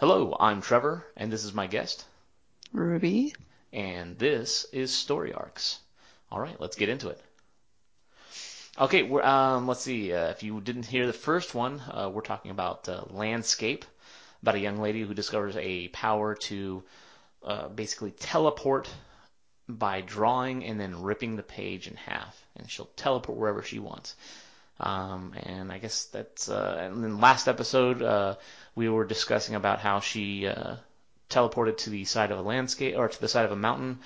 Hello, I'm Trevor, and this is my guest, Ruby. and this is Story Arcs. All right, let's get into it. Okay, we're, um, let's see. Uh, if you didn't hear the first one, uh, we're talking about uh, Landscape, about a young lady who discovers a power to uh, basically teleport by drawing and then ripping the page in half, and she'll teleport wherever she wants. Um, and I guess that's. Uh, and then last episode, uh, we were discussing about how she uh, teleported to the side of a landscape or to the side of a mountain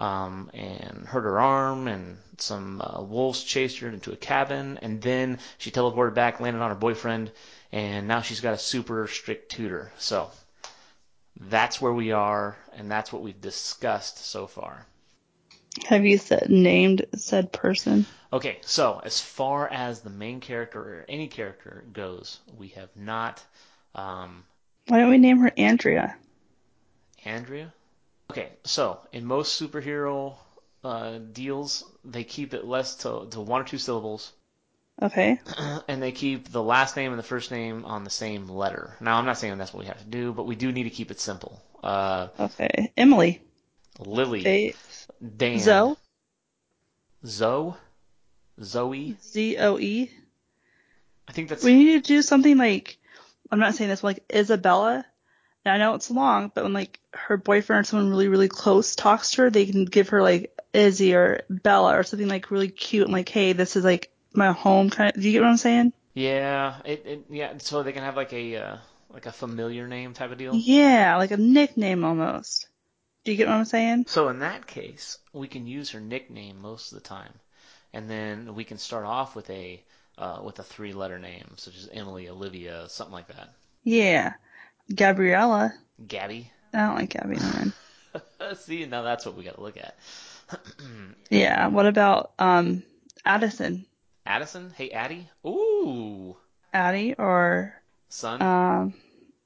um, and hurt her arm, and some uh, wolves chased her into a cabin, and then she teleported back, landed on her boyfriend, and now she's got a super strict tutor. So that's where we are, and that's what we've discussed so far. Have you said, named said person? Okay, so as far as the main character or any character goes, we have not um, Why don't we name her Andrea? Andrea. Okay, so in most superhero uh, deals, they keep it less to, to one or two syllables, Okay. and they keep the last name and the first name on the same letter. Now, I'm not saying that's what we have to do, but we do need to keep it simple. Uh, Okay. Emily. Lily, Faith. Dan, Zoe. Zoe, Zoe. Z O E. I think that's We need to do something like, I'm not saying this, but like Isabella. Now I know it's long, but when like her boyfriend or someone really, really close talks to her, they can give her like Izzy or Bella or something like really cute and like, hey, this is like my home kind of. Do you get what I'm saying? yeah, it, it yeah. So they can have like a uh, like a familiar name type of deal. Yeah, like a nickname almost. Do you get what I'm saying? So in that case, we can use her nickname most of the time, and then we can start off with a uh, with a three letter name, such as Emily, Olivia, something like that. Yeah. Gabriella. Gabby. I don't like Gabby. Never. See, now that's what we got to look at. Yeah. What about um Addison? Addison. Hey, Addie. Ooh, Addie or son. um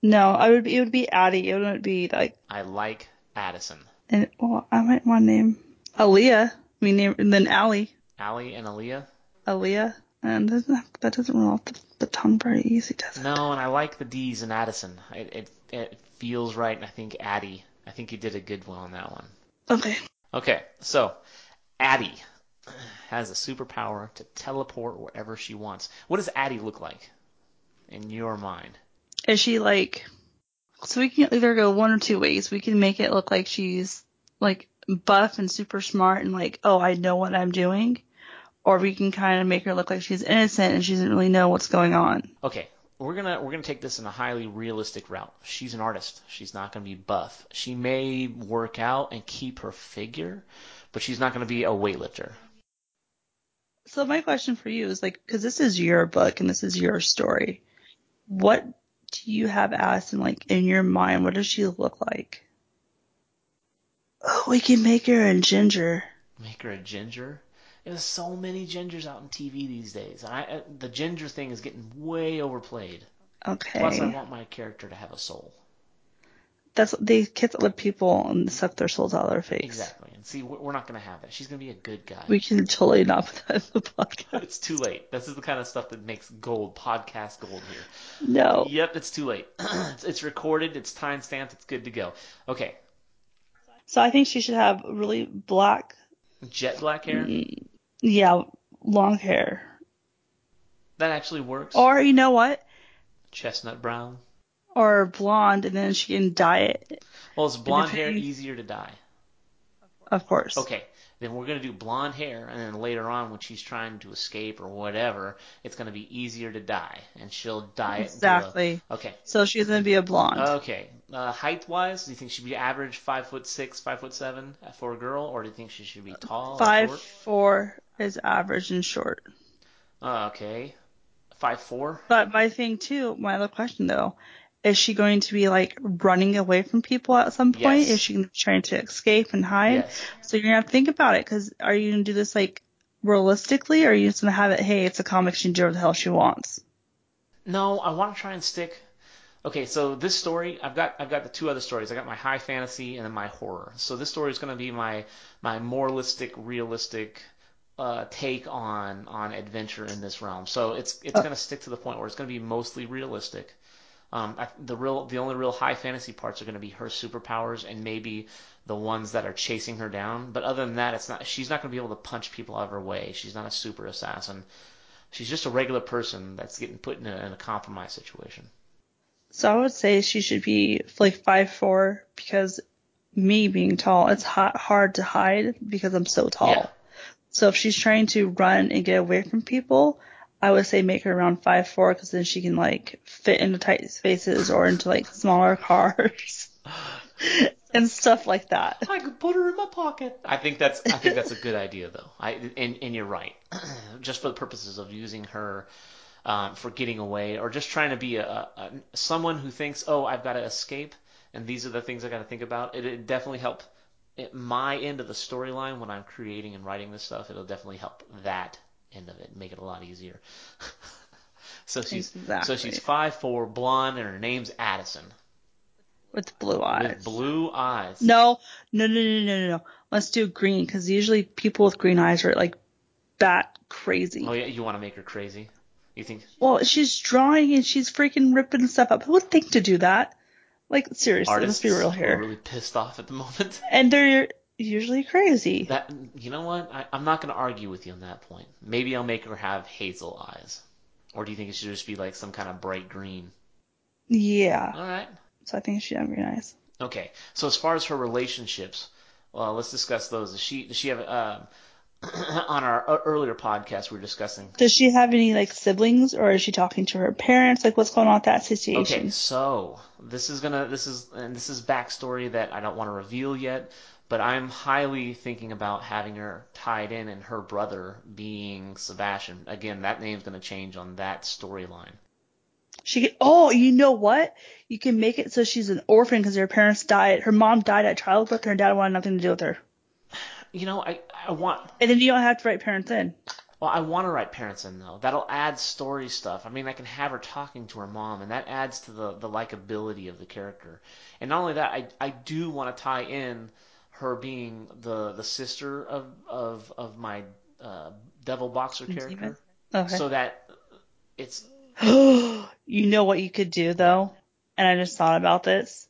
no, I would be, it would be Addie. It wouldn't be like I like Addison. and well, I might want to name Aaliyah. I mean name and then Allie. Allie and Aaliyah. Aaliyah. And that doesn't that doesn't roll off the, the tongue very easy, does it? No, and I like the D's in Addison. It, it it feels right, and I think Addie. I think you did a good one on that one. Okay. Okay, so Addie has a superpower to teleport wherever she wants. What does Addie look like in your mind? Is she like so we can either go one or two ways. We can make it look like she's like buff and super smart and like, oh, I know what I'm doing. Or we can kind of make her look like she's innocent and she doesn't really know what's going on. Okay, we're gonna we're gonna take this in a highly realistic route. She's an artist. She's not gonna be buff. She may work out and keep her figure, but she's not gonna be a weightlifter. So my question for you is like, because this is your book and this is your story, what do you have Addison like in your mind? What does she look like? Oh, we can make her a ginger. Make her a ginger. There's so many gingers out in TV these days. I, I, the ginger thing is getting way overplayed. Okay. Plus, I want my character to have a soul. That's they kidnap people and suck their souls out of their face. Exactly. See, we're we're not going to have that. She's going to be a good guy. We can totally not put that in the podcast. It's too late. This is the kind of stuff that makes gold, podcast gold here. No. Yep, it's too late. it's, it's recorded, it's time stamped, it's good to go. Okay, So I think she should have really black, jet black hair. mm, yeah, long hair. That actually works. Or you know what? Chestnut brown. Or blonde, and then she can dye it, Well, is blonde hair easier to dye? Of course. Okay, then we're going to do blonde hair, and then later on, when she's trying to escape or whatever, it's going to be easier to dye, and she'll dye it. Exactly. Okay. So she's gonna be a blonde. Okay. Uh, height wise, do you think she'd be average five foot six, five foot seven for a girl, or do you think she should be tall? or Five four is average and short. Uh, okay. Five four. But my thing too, my other question though, is she going to be like running away from people at some point? Yes. Is she going to be trying to escape and hide? Yes. So you're gonna have to think about it, because are you gonna do this like realistically, or are you just gonna have it? Hey, it's a comic. She can do what the hell she wants. No, I want to try and stick. Okay, so this story, I've got I've got the two other stories. I got my high fantasy and then my horror. So this story is going to be my my moralistic, realistic uh, take on on adventure in this realm. So it's it's Uh. going to stick to the point where it's going to be mostly realistic. Um, I, the real, the only real high fantasy parts are going to be her superpowers and maybe the ones that are chasing her down. But other than that, it's not. She's not going to be able to punch people out of her way. She's not a super assassin. She's just a regular person that's getting put in a, in a compromised situation. So I would say she should be like five four because me being tall, it's hot, hard to hide because I'm so tall. Yeah. So if she's trying to run and get away from people, I would say make her around five four because then she can like fit into tight spaces or into like smaller cars and stuff like that. I could put her in my pocket. I think that's I think that's a good idea though. I and and you're right. just for the purposes of using her um, for getting away or just trying to be a, a someone who thinks, oh, I've got to escape, and these are the things I got to think about. It, it definitely help at my end of the storyline when I'm creating and writing this stuff. It'll definitely help that end of it, make it a lot easier. so she's Exactly. so she's five four, blonde, and her name's Addison With blue eyes. with blue eyes. No, no, no, no, no, no, no. Let's do green because usually people with green eyes are like bat crazy. Oh yeah, you want to make her crazy? You think? Well, she's drawing and she's freaking ripping stuff up. Who would think to do that? Like seriously, artists let's be real here. are really pissed off at the moment. And they're usually crazy. That you know what? I, I'm not going to argue with you on that point. Maybe I'll make her have hazel eyes, or do you think it should just be like some kind of bright green? Yeah. All right. So I think she'd be nice. Okay. So as far as her relationships, well, let's discuss those. Does she does she have um, on our uh, earlier podcast we were discussing? Does she have any like siblings or is she talking to her parents? Like what's going on with that situation? Okay, so this is gonna this is and this is backstory that I don't want to reveal yet, but I'm highly thinking about having her tied in and her brother being Sebastian. Again, that name's gonna change on that storyline. She get, oh, you know what? You can make it so she's an orphan because her parents died. Her mom died at childbirth and her dad wanted nothing to do with her. You know, I I want And then you don't have to write parents in. well, I want to write parents in though. That'll add story stuff. I mean, I can have her talking to her mom, and that adds to the the likability of the character. And not only that, I I do want to tie in her being the the sister of of of my uh, devil boxer character, Okay. so that it's you know what you could do though? And I just thought about this.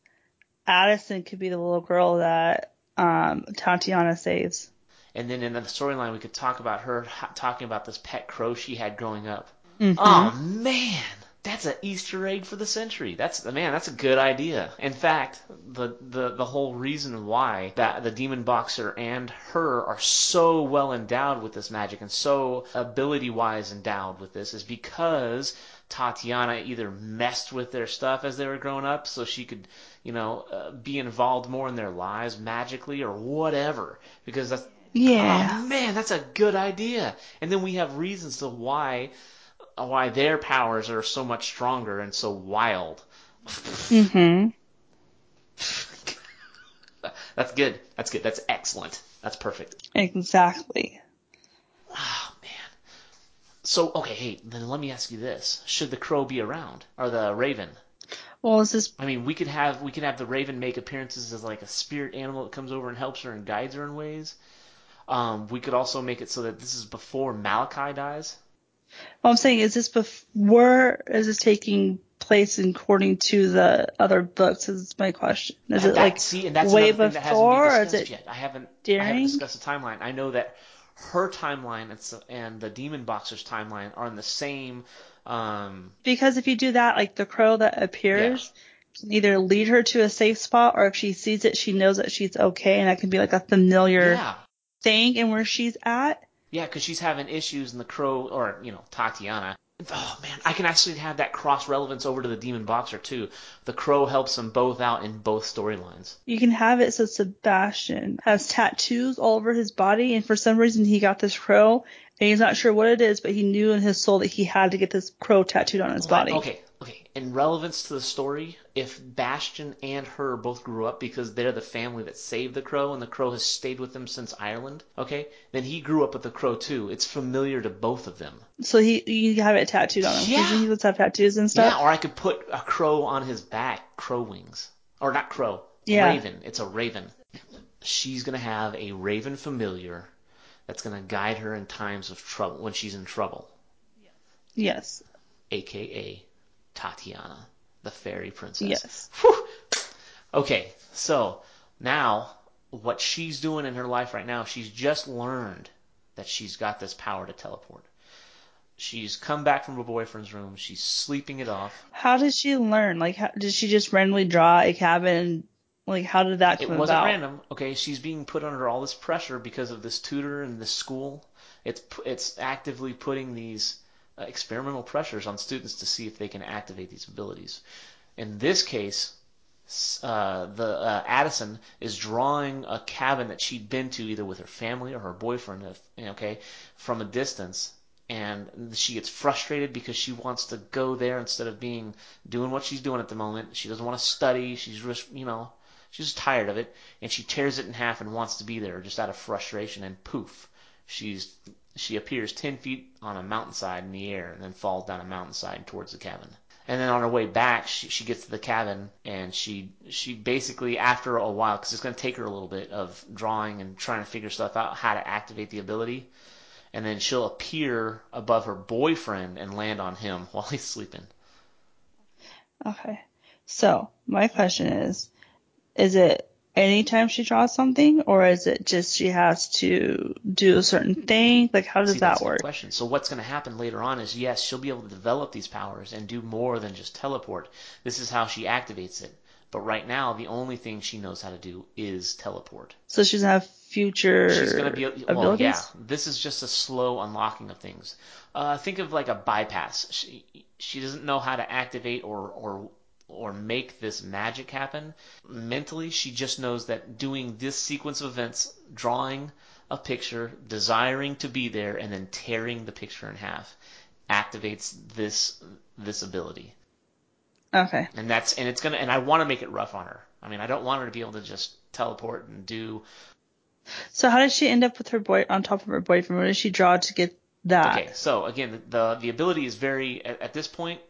Addison could be the little girl that um, Tatiana saves. and then in the storyline we could talk about her talking about this pet crow she had growing up. Mhm. Oh man, that's an Easter egg for the century. That's man, that's a good idea. In fact, the the the whole reason why that the demon boxer and her are so well endowed with this magic and so ability wise endowed with this is because Tatiana either messed with their stuff as they were growing up so she could, you know, uh, be involved more in their lives magically or whatever. Because that's Yeah. Oh man, that's a good idea. And then we have reasons to why why their powers are so much stronger and so wild. Mm-hmm. That's good. That's good. That's excellent. That's perfect. Exactly. Oh man. So okay, hey, then let me ask you this: Should the crow be around or the raven? Well, is this I mean, we could have we could have the raven make appearances as like a spirit animal that comes over and helps her and guides her in ways. Um, we could also make it so that this is before Malachi dies. Well, I'm saying, is this before? Is this taking place according to the other books? Is my question. Is That- it like see, and that's way another that hasn't before, is it yet. I haven't I haven't discussed the timeline. I know that her timeline and, and the Demon Boxer's timeline are in the same. Um, because if you do that, like the crow that appears can either lead her to a safe spot, or if she sees it, she knows that she's okay, and that can be like a familiar yeah, thing and where she's at. Yeah, because she's having issues, and the crow, or you know, Tatiana. Oh man, I can actually have that cross relevance over to the Demon Boxer too. The crow helps them both out in both storylines. You can have it so Sebastian has tattoos all over his body, and for some reason he got this crow, and he's not sure what it is, but he knew in his soul that he had to get this crow tattooed on his body. Okay, okay. In relevance to the story, if Bastion and her both grew up because they're the family that saved the crow and the crow has stayed with them since Ireland, okay, then he grew up with the crow too. It's familiar to both of them. So he you have it tattooed on him. Yeah. He does have tattoos and stuff. Yeah, or I could put a crow on his back, crow wings. Or not crow, Yeah. raven. It's a raven. She's going to have a raven familiar that's going to guide her in times of trouble, when she's in trouble, Yes. aka Tatiana. the fairy princess. Yes. Whew. Okay, so now what she's doing in her life right now, she's just learned that she's got this power to teleport. She's come back from her boyfriend's room. She's sleeping it off. How did she learn? Like, how, did she just randomly draw a cabin? Like, how did that come about? It wasn't about? random. Okay, she's being put under all this pressure because of this tutor and this school. It's it's actively putting these uh, experimental pressures on students to see if they can activate these abilities. In this case, uh, the uh, Addison is drawing a cabin that she'd been to either with her family or her boyfriend, okay, from a distance, and she gets frustrated because she wants to go there instead of being doing what she's doing at the moment. She doesn't want to study. She's just, you know, she's tired of it, and she tears it in half and wants to be there just out of frustration, and poof, she's she appears 10 feet on a mountainside in the air and then falls down a mountainside towards the cabin. And then on her way back, she, she gets to the cabin and she she basically after a while, because it's going to take her a little bit of drawing and trying to figure stuff out how to activate the ability, and then she'll appear above her boyfriend and land on him while he's sleeping. Okay. So, my question is, is it anytime she draws something, or is it just she has to do a certain thing? Like, how does See, that that's a good work? question. So what's going to happen later on is yes, she'll be able to develop these powers and do more than just teleport. This is how she activates it. But right now, the only thing she knows how to do is teleport. So she doesn't have future She's going to be well, abilities? yeah. This is just a slow unlocking of things. Uh, think of like a bypass. She she doesn't know how to activate or or or make this magic happen. Mentally, she just knows that doing this sequence of events, drawing a picture, desiring to be there, and then tearing the picture in half, activates this this ability. Okay. And that's and it's gonna and I want to make it rough on her. I mean, I don't want her to be able to just teleport and do So how did she end up with her boy on top of her boyfriend? What did she draw to get that? Okay, so again, the the ability is very at, at this point.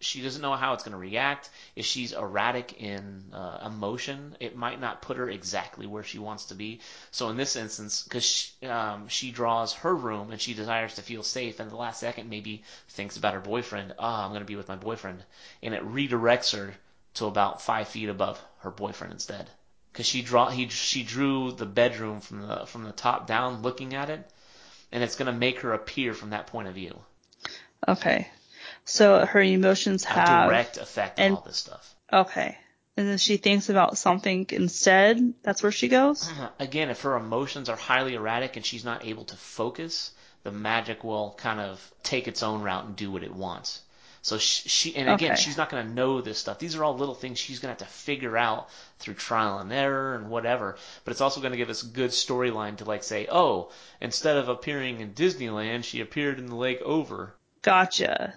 She doesn't know how it's going to react. If she's erratic in uh, emotion, it might not put her exactly where she wants to be. So in this instance, because she, um, she draws her room and she desires to feel safe, and the last second maybe thinks about her boyfriend. Ah, I'm going to be with my boyfriend, and it redirects her to about five feet above her boyfriend instead. Because she draw he she drew the bedroom from the from the top down, looking at it, and it's going to make her appear from that point of view. Okay. So her emotions A have direct effect on and- all this stuff. okay. And then she thinks about something instead. That's where she goes. Uh-huh. Again, if her emotions are highly erratic and she's not able to focus, the magic will kind of take its own route and do what it wants. So she, she and again, Okay. she's not going to know this stuff. These are all little things she's going to have to figure out through trial and error and whatever. But it's also going to give us a good storyline to like say, oh, instead of appearing in Disneyland, she appeared in the lake over. Gotcha.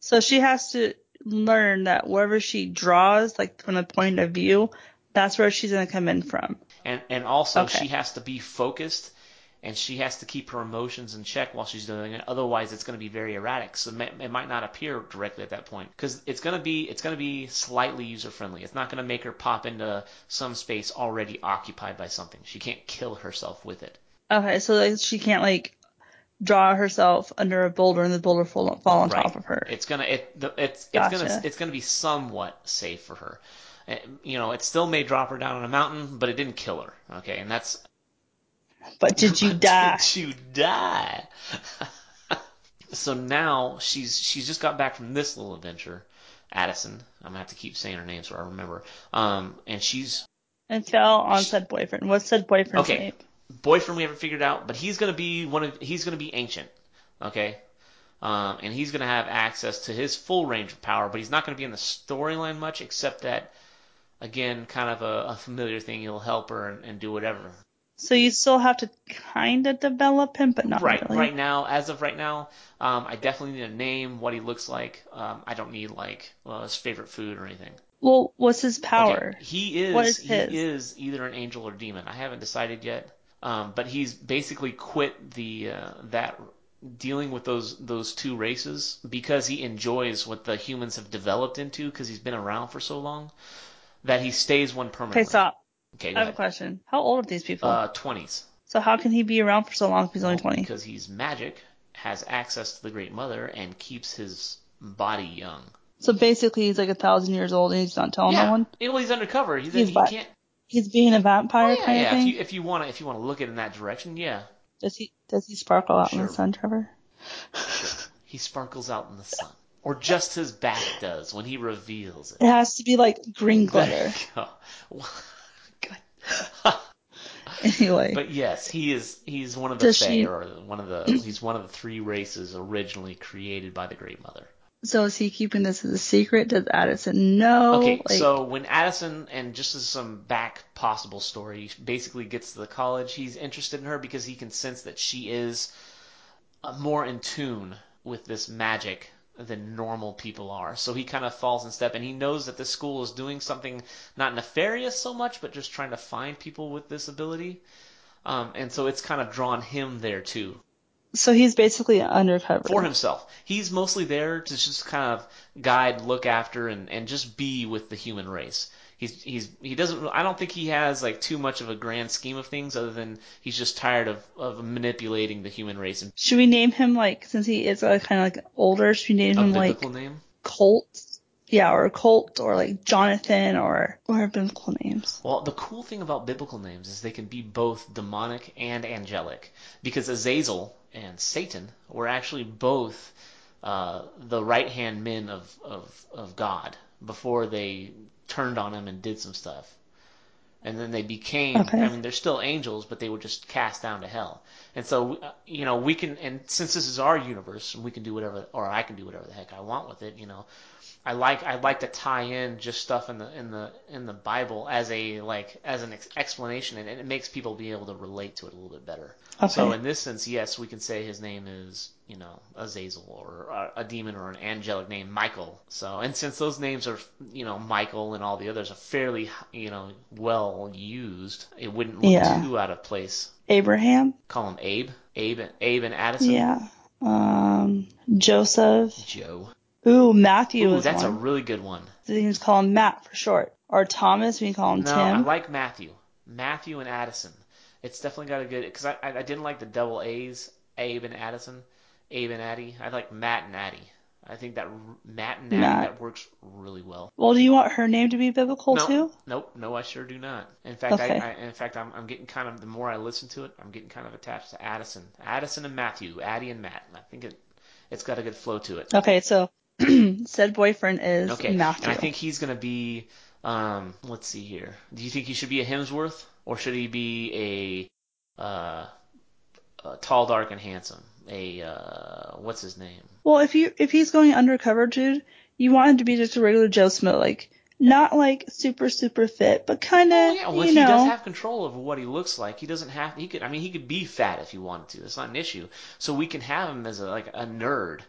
So she has to learn that wherever she draws, like from the point of view, that's where she's gonna come in from. And and also Okay. she has to be focused and she has to keep her emotions in check while she's doing it. Otherwise, it's going to be very erratic. So it might not appear directly at that point because it's going to be it's going to be slightly user friendly. It's not going to make her pop into some space already occupied by something. She can't kill herself with it. Okay, so like she can't like draw herself under a boulder and the boulder fall, fall on Right. top of her. It's gonna it the, it's it's gonna it's gonna be somewhat safe for her. Uh, You know, it still may drop her down on a mountain, but it didn't kill her. Okay, and that's But did you die? Did you die? so now she's she's just got back from this little adventure, Addison. I'm gonna have to keep saying her name so I remember. Um, and she's And fell on said boyfriend. What's said boyfriend's Okay. name? Boyfriend we haven't figured out, but he's gonna be one of he's gonna be ancient, okay, um, and he's gonna have access to his full range of power, but he's not gonna be in the storyline much, except that again, kind of a, a familiar thing. He'll help her and, and do whatever. So you still have to kind of develop him, but not right, really. right now, as of right now, um, I definitely need a name, what he looks like. Um, I don't need like well, his favorite food or anything. Well, what's his power? Okay, he is he his? is either an angel or demon. I haven't decided yet. Um, but he's basically quit the uh, that dealing with those those two races because he enjoys what the humans have developed into because he's been around for so long that he stays one permanently. Okay, stop. Okay, I have a question. How old are these people? Uh, twenties. so how can he be around for so long if he's only 20? Because he's magic, has access to the Great Mother, and keeps his body young. So basically, he's like a thousand years old and he's not telling yeah. no one. Yeah, Well, he's undercover. He's, He's he can't. He's being a vampire oh, yeah, kind yeah. of thing. If you if you want to if you want to look at it in that direction, yeah. Does he does he sparkle out in the sun, Trevor? Sure. He sparkles out in the sun, or just his back does when he reveals it. It has to be like green glitter. Good. anyway, But yes, he is. He's one of the Fae, she- or one of the. He's one of the three races originally created by the Great Mother. So is he keeping this as a secret? Does Addison know? Okay, Like, so when Addison, and just as some back possible story, basically gets to the college, he's interested in her because he can sense that she is uh, more in tune with this magic than normal people are. So he kind of falls in step, and he knows that this school is doing something not nefarious so much, but just trying to find people with this ability. Um, and so it's kind of drawn him there too so he's basically undercover. for himself. He's mostly there to just kind of guide, look after, and, and just be with the human race. He's he's he doesn't. I don't think he has like too much of a grand scheme of things, other than he's just tired of, of manipulating the human race. Should we name him like since he is uh, kind of like older? Should we name a him like name. Colt? Yeah, or Colt, or like Jonathan, or or biblical names. Well, the cool thing about biblical names is they can be both demonic and angelic, because Azazel and Satan were actually both uh, the right hand men of, of, of God before they turned on him and did some stuff. And then they became, Okay. I mean, they're still angels, but they were just cast down to hell. And so, uh, you know, we can, and since this is our universe, we can do whatever, or I can do whatever the heck I want with it, you know. I like I like to tie in just stuff in the in the in the Bible as a like as an ex- explanation, and it makes people be able to relate to it a little bit better. Okay. So in this sense, yes, we can say his name is you know Azazel or a, a demon or an angelic name, Michael. So and since those names are you know Michael and all the others are fairly you know well used, it wouldn't look Yeah. too out of place. Abraham. Call him Abe, Abe, Abe and Addison. Yeah. Um, Joseph. Joe. Ooh, Matthew Ooh, is that's a really good one. So you can just call him Matt for short. Or Thomas, we can call him No, I Tim. like Matthew. Matthew and Addison. It's definitely got a good because I, I I didn't like the double A's, Abe and Addison, Abe and Addie. I like Matt and Addie. I think that r- Matt and Addie Matt. that works really well. well, do you want her name to be biblical no, too? nope, no, I sure do not. In fact, Okay. I, I in fact I'm I'm getting kind of the more I listen to it, I'm getting kind of attached to Addison, Addison and Matthew, Addie and Matt. I think it it's got a good flow to it. Okay, so said boyfriend is Okay, Matthew. and I think he's gonna be. Um, let's see here. Do you think he should be a Hemsworth, or should he be a, uh, a tall, dark, and handsome? A uh, what's his name? well, if you if he's going undercover, dude, you want him to be just a regular Joe Schmo, like not like super super fit, but kind of Oh yeah, well you if he does have control over what he looks like, he doesn't have. He could. I mean, he could be fat if he wanted to. That's not an issue. So we can have him as a like a nerd.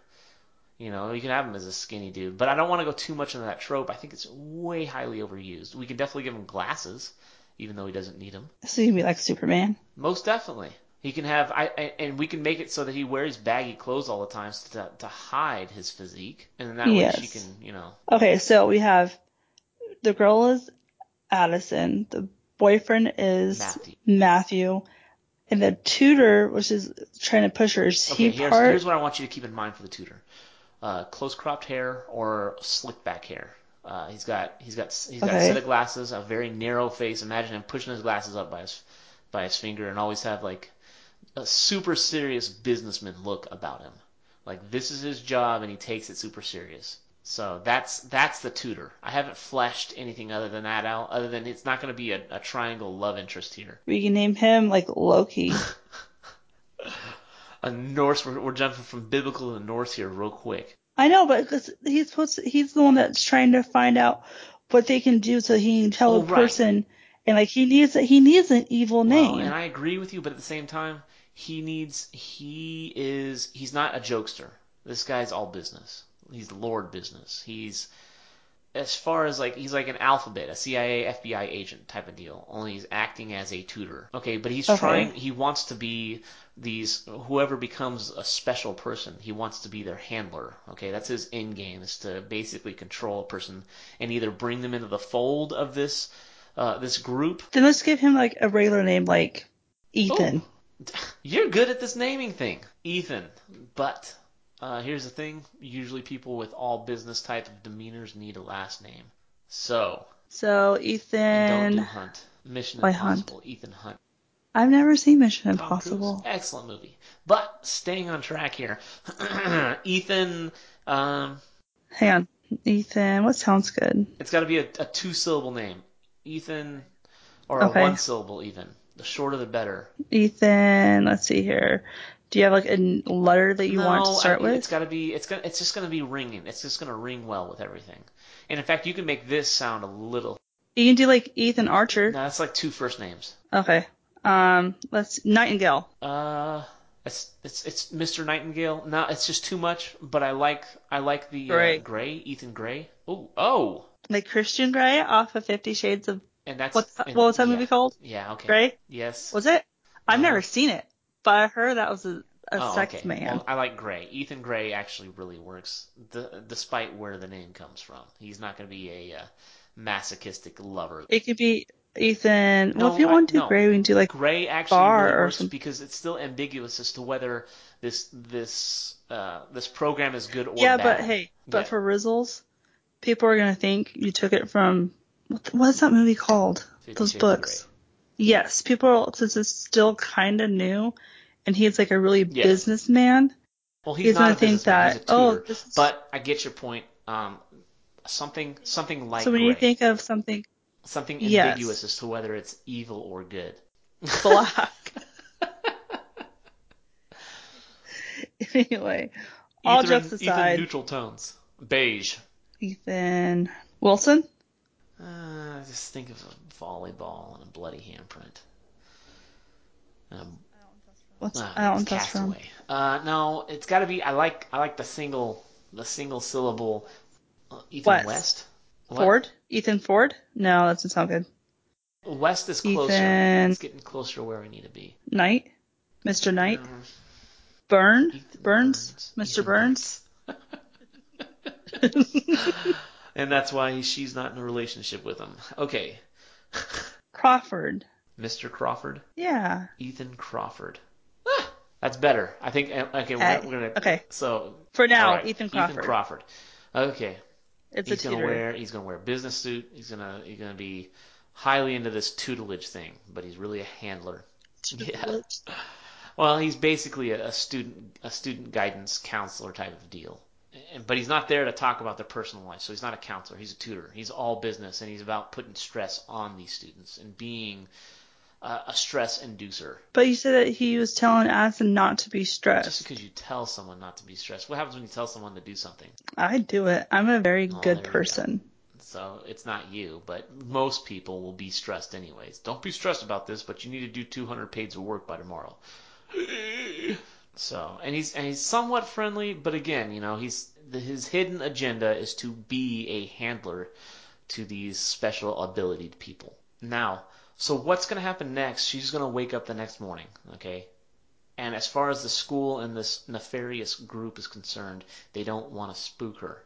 You know, you can have him as a skinny dude, but I don't want to go too much into that trope. I think it's way highly overused. We can definitely give him glasses, even though he doesn't need them. so he can be like Superman. Most definitely. He can have, I, I and we can make it so that he wears baggy clothes all the time to to hide his physique, and then that way she can, you know, Okay, so we have the girl is Addison, the boyfriend is Matthew. Matthew, and the tutor, which is trying to push her, is Okay, he here's part? here's what I want you to keep in mind for the tutor: uh, close cropped hair or slick back hair. Uh, he's got he's got he's got a set of glasses, a very narrow face. Imagine him pushing his glasses up by his by his finger, and always have like a super serious businessman look about him. Like this is his job, and he takes it super serious. So that's that's the tutor. I haven't fleshed anything other than that out. Other than it's not going to be a, a triangle love interest here. we can name him like Loki. A Norse. We're, we're jumping from biblical to Norse here real quick. I know, but 'cause he's supposed to, he's the one that's trying to find out what they can do so he can tell Oh, a right. person, and like he needs he needs an evil name. Well, and I agree with you, but at the same time, he needs he is he's not a jokester. This guy's all business. He's Lord business. He's as far as like he's like an alphabet, a CIA, FBI agent type of deal. Only he's acting as a tutor. Okay, but he's Okay. trying. He wants to be these whoever becomes a special person. He wants to be their handler. Okay, that's his end game is to basically control a person and either bring them into the fold of this uh, this group then let's give him like a regular name like Ethan. You're good at this naming thing. Ethan, but Uh, here's the thing: usually people with all business type of demeanors need a last name. So So and don't Ethan, do Hunt. Mission Why Hunt? Impossible. Ethan Hunt. I've never seen Mission Tom Cruise, Impossible. excellent movie. But staying on track here, Ethan. Um, Hang on, Ethan. What sounds good? it's got to be a, a two-syllable name. Ethan, or Okay. a one-syllable even. The shorter the better. Ethan. Let's see here. Do you have like a letter that you no, want to start I, with? It's got to be. It's gonna. It's just gonna be ringing. It's just gonna ring well with everything. And in fact, you can make this sound a little. You can do like Ethan Archer. No, that's like two first names. Okay. Um, let's Nightingale. Uh, it's it's it's Mr. Nightingale. No, it's just too much. But I like I like the Gray. Uh, Gray, Ethan Gray. Oh oh, Like Christian Grey off of Fifty Shades of and that's what's and- what was that yeah, movie called? Yeah. Okay. Grey. Yes. Was it? I've Uh-huh. never seen it, but I heard that was a, a oh, sex okay. man. Well, I like Gray. Ethan Gray actually really works, d- despite where the name comes from. He's not going to be a uh, masochistic lover. It could be Ethan. well, if you I- want to do no. Grey, we can do like Gray actually Bar really or works some- because it's still ambiguous as to whether this this uh, this program is good or yeah, bad. but hey, but Yeah. for Rizzles, people are gonna think you took it from what, what's that movie called? Those books. Yes, people since it's still kind of new, and he's like a really Yeah. businessman. Well, he's, He's not gonna a think businessman, that he's a oh, is, But I get your point. Um, something something like so when Gray. you think of something something Yes. ambiguous as to whether it's evil or good. black, anyway, all jokes Ethan neutral tones. Beige. Ethan Wilson. Uh, just think of a volleyball and a bloody handprint. Um, What's I don't know that's from. Castaway. Uh, no, it's got to be. I like I like the single the single syllable. Uh, Ethan West. West. What? Ford? Ethan Ford? No, that doesn't sound good. West is closer. Ethan- It's getting closer to where we need to be. Knight? Mr. Knight? Um, Burn? Ethan Burns? Mr. Ethan Burns? and that's why she's not in a relationship with him. Okay. Crawford. Mr. Crawford. Yeah. Ethan Crawford. Ah, That's better. I think. uh, Okay, we're, Okay. we're gonna. Okay. So For now, all right, Ethan Crawford. Ethan Crawford. Okay. It's he's a gonna wear. He's gonna wear a business suit. He's gonna. He's gonna be highly into this tutelage thing, but he's really a handler. Yeah. Well, he's basically a, a student, a student guidance counselor type of deal. And, but he's not there to talk about their personal life. So he's not a counselor. He's a tutor. He's all business, and he's about putting stress on these students and being uh, a stress inducer. But you said that he was telling Addison not to be stressed. Just because you tell someone not to be stressed, what happens when you tell someone to do something? I do it. I'm a very Oh, good you go. person. So it's not you, but most people will be stressed anyways. Don't be stressed about this, but you need to do 200 pages of work by tomorrow. So, and he's and he's somewhat friendly, but again, you know, he's his hidden agenda is to be a handler to these special abilitied people. Now, so what's going to happen next? She's going to wake up the next morning, okay? And as far as the school and this nefarious group is concerned, they don't want to spook her.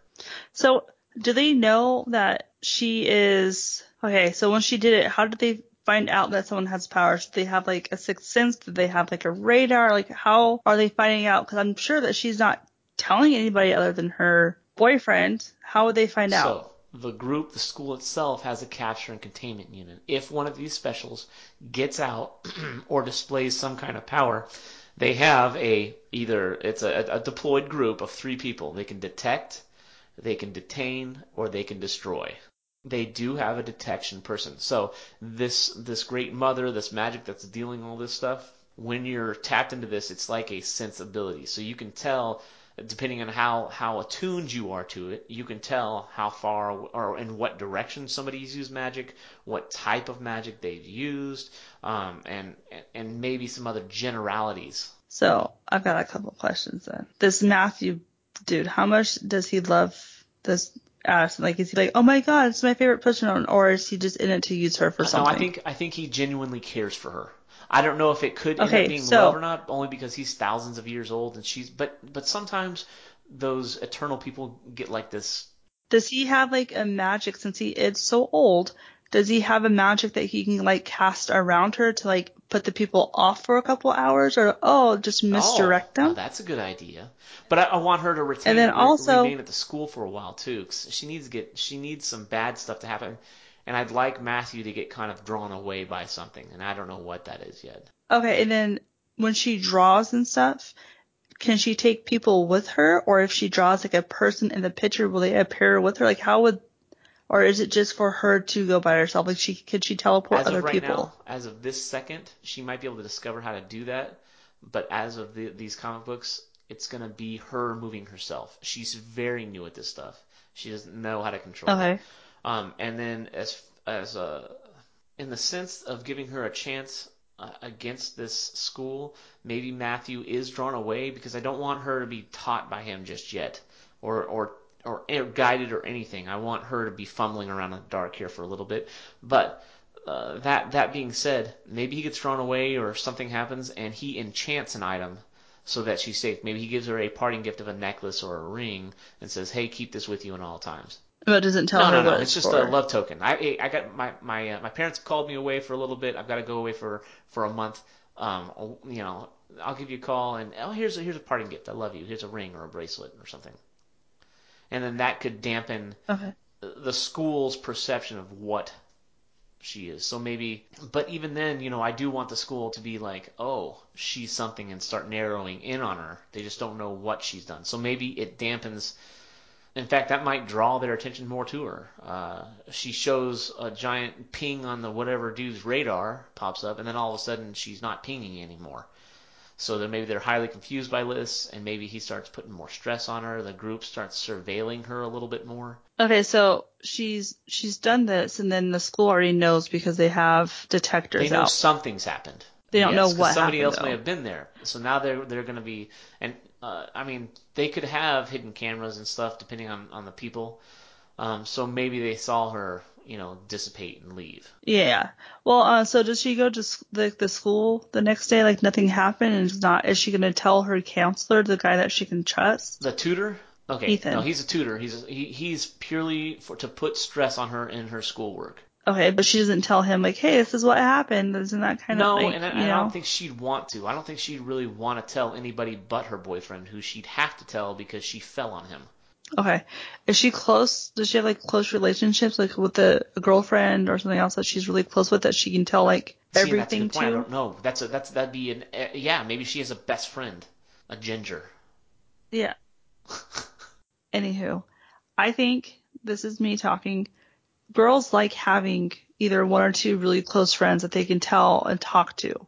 So, do they know that she is okay? So when she did it, how did they find out that someone has powers? Did they have like a sixth sense? Did they have like a radar? Like how are they finding out? Because I'm sure that she's not telling anybody other than her boyfriend. How would they find out? So the group, the school itself, has a capture and containment unit. If one of these specials gets out or displays some kind of power, they have a either it's a, a deployed group of three people. They can detect, they can detain, or they can destroy. They do have a detection person. So this this great mother, this magic that's dealing all this stuff, when you're tapped into this, it's like a sensibility. So you can tell depending on how, how attuned you are to it, you can tell how far or in what direction somebody's used magic, what type of magic they've used, um, and and maybe some other generalities. So I've got a couple questions then. This Matthew dude, how much does he love this Addison? Like, is he like, oh my god, it's my favorite person, or is he just in it to use her for something? No? I think I think he genuinely cares for her. I don't know if it could end Okay, up being so- love or not, only because he's thousands of years old and she's. But but sometimes those eternal people get like this. Does he have like a magic since he is so old? Does he have a magic that he can like cast around her to like put the people off for a couple hours, or oh, just misdirect oh, them? oh, that's a good idea. But I, I want her to retain And then also- remain at the school for a while too, 'cause she needs to get she needs some bad stuff to happen, and I'd like Matthew to get kind of drawn away by something, and I don't know what that is yet. Okay, and then when she draws and stuff, can she take people with her, or if she draws like a person in the picture, will they appear with her? Like how would, or is it just for her to go by herself? Like she could she teleport As other of right people? now, as of this second, she might be able to discover how to do that, but as of the, these comic books, it's gonna be her moving herself. She's very new at this stuff. She doesn't know how to control it. Okay. Um, and then as as uh, in the sense of giving her a chance uh, against this school, maybe Matthew is drawn away because I don't want her to be taught by him just yet, or or or, or guided or anything. I want her to be fumbling around in the dark here for a little bit. But uh, that that being said, maybe he gets thrown away or something happens and he enchants an item so that she's safe. Maybe he gives her a parting gift of a necklace or a ring and says, "Hey, keep this with you in all times." But it doesn't tell no, her no, no. It's it's just for. a love token. I I got my my uh, my parents called me away for a little bit. I've got to go away for for a month. Um, you know, I'll give you a call and oh, here's a here's a parting gift. I love you. Here's a ring or a bracelet or something. And then that could dampen Okay. the school's perception of what she is. So maybe, but even then, you know, I do want the school to be like, oh, she's something and start narrowing in on her. They just don't know what she's done. So maybe it dampens. In fact, that might draw their attention more to her. Uh, she shows a giant ping on the whatever dude's radar pops up, and then all of a sudden she's not pinging anymore. So then maybe they're highly confused by this, and maybe he starts putting more stress on her. The group starts surveilling her a little bit more. Okay, so she's she's done this, and then the school already knows because they have detectors They know out. something's happened. They don't Yes, know what somebody happened, else may have been there. So now they're they're going to be and uh, I mean they could have hidden cameras and stuff depending on on the people. Um, so maybe they saw her, you know, dissipate and leave. Yeah. Well, uh, so does she go to the the school the next day like nothing happened, and is not is she gonna tell her counselor, the guy that she can trust? The tutor. Okay, Ethan. no, he's a tutor. He's a, he, he's purely for to put stress on her in her schoolwork. Okay, but she doesn't tell him like, hey, this is what happened. Isn't that kind No, of like, and I, I don't think she'd want to. I don't think she'd really want to tell anybody but her boyfriend, who she'd have to tell because she fell on him. Okay. Is she close? Does she have like close relationships, like with a, a girlfriend or something else that she's really close with that she can tell like See, everything point. I to? don't know. That's a that's that'd be an uh, yeah. Maybe she has a best friend, a ginger. Yeah. Anywho, I think this is me talking. Girls like having either one or two really close friends that they can tell and talk to.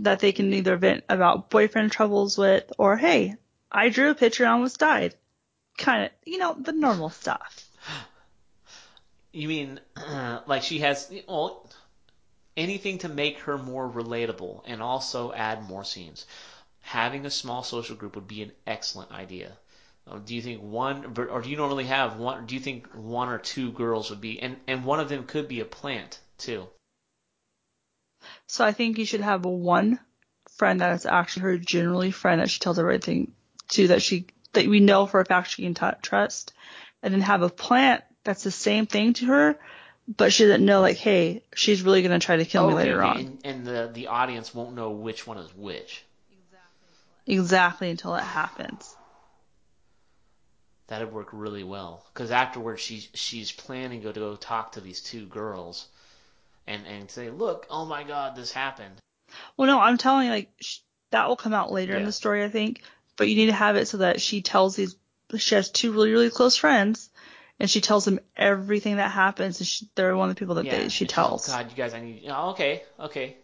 That they can either vent about boyfriend troubles with, or hey, I drew a picture and almost died. Kind of, you know, the normal stuff. You mean like she has well, anything to make her more relatable and also add more scenes. Having a small social group would be an excellent idea. Uh, Do you think one, or do you normally have one? Do you think one or two girls would be, and and one of them could be a plant too? So I think you should have one friend that is actually her generally friend that she tells everything to that she that we know for a fact she can t- trust, and then have a plant that's the same thing to her, but she doesn't know like, hey, she's really gonna try to kill me oh, later okay, on. And, and the the audience won't know which one is which. Exactly until it happens. That'd work really well. Because afterwards, she's she's planning to go talk to these two girls, and and say, look, oh my God, this happened. Well, no, I'm telling you, like sh- that will come out later in the story, I think. But you need to have it so that she tells these. She has two really, really close friends, and she tells them everything that happens, and she, they're one of the people that Yeah. they, she tells. Oh God, you guys, I need. Oh, okay, okay.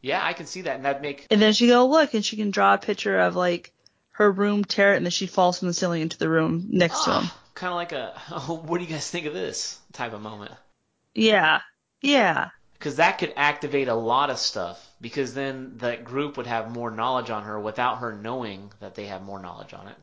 Yeah, I can see that, and that'd make. And then she go look, and she can draw a picture of like her room tear it, and then she falls from the ceiling into the room next to him. Ah, kind of like a, oh, what do you guys think of this type of moment? Yeah, yeah, Because that could activate a lot of stuff. Because then that group would have more knowledge on her without her knowing that they have more knowledge on it.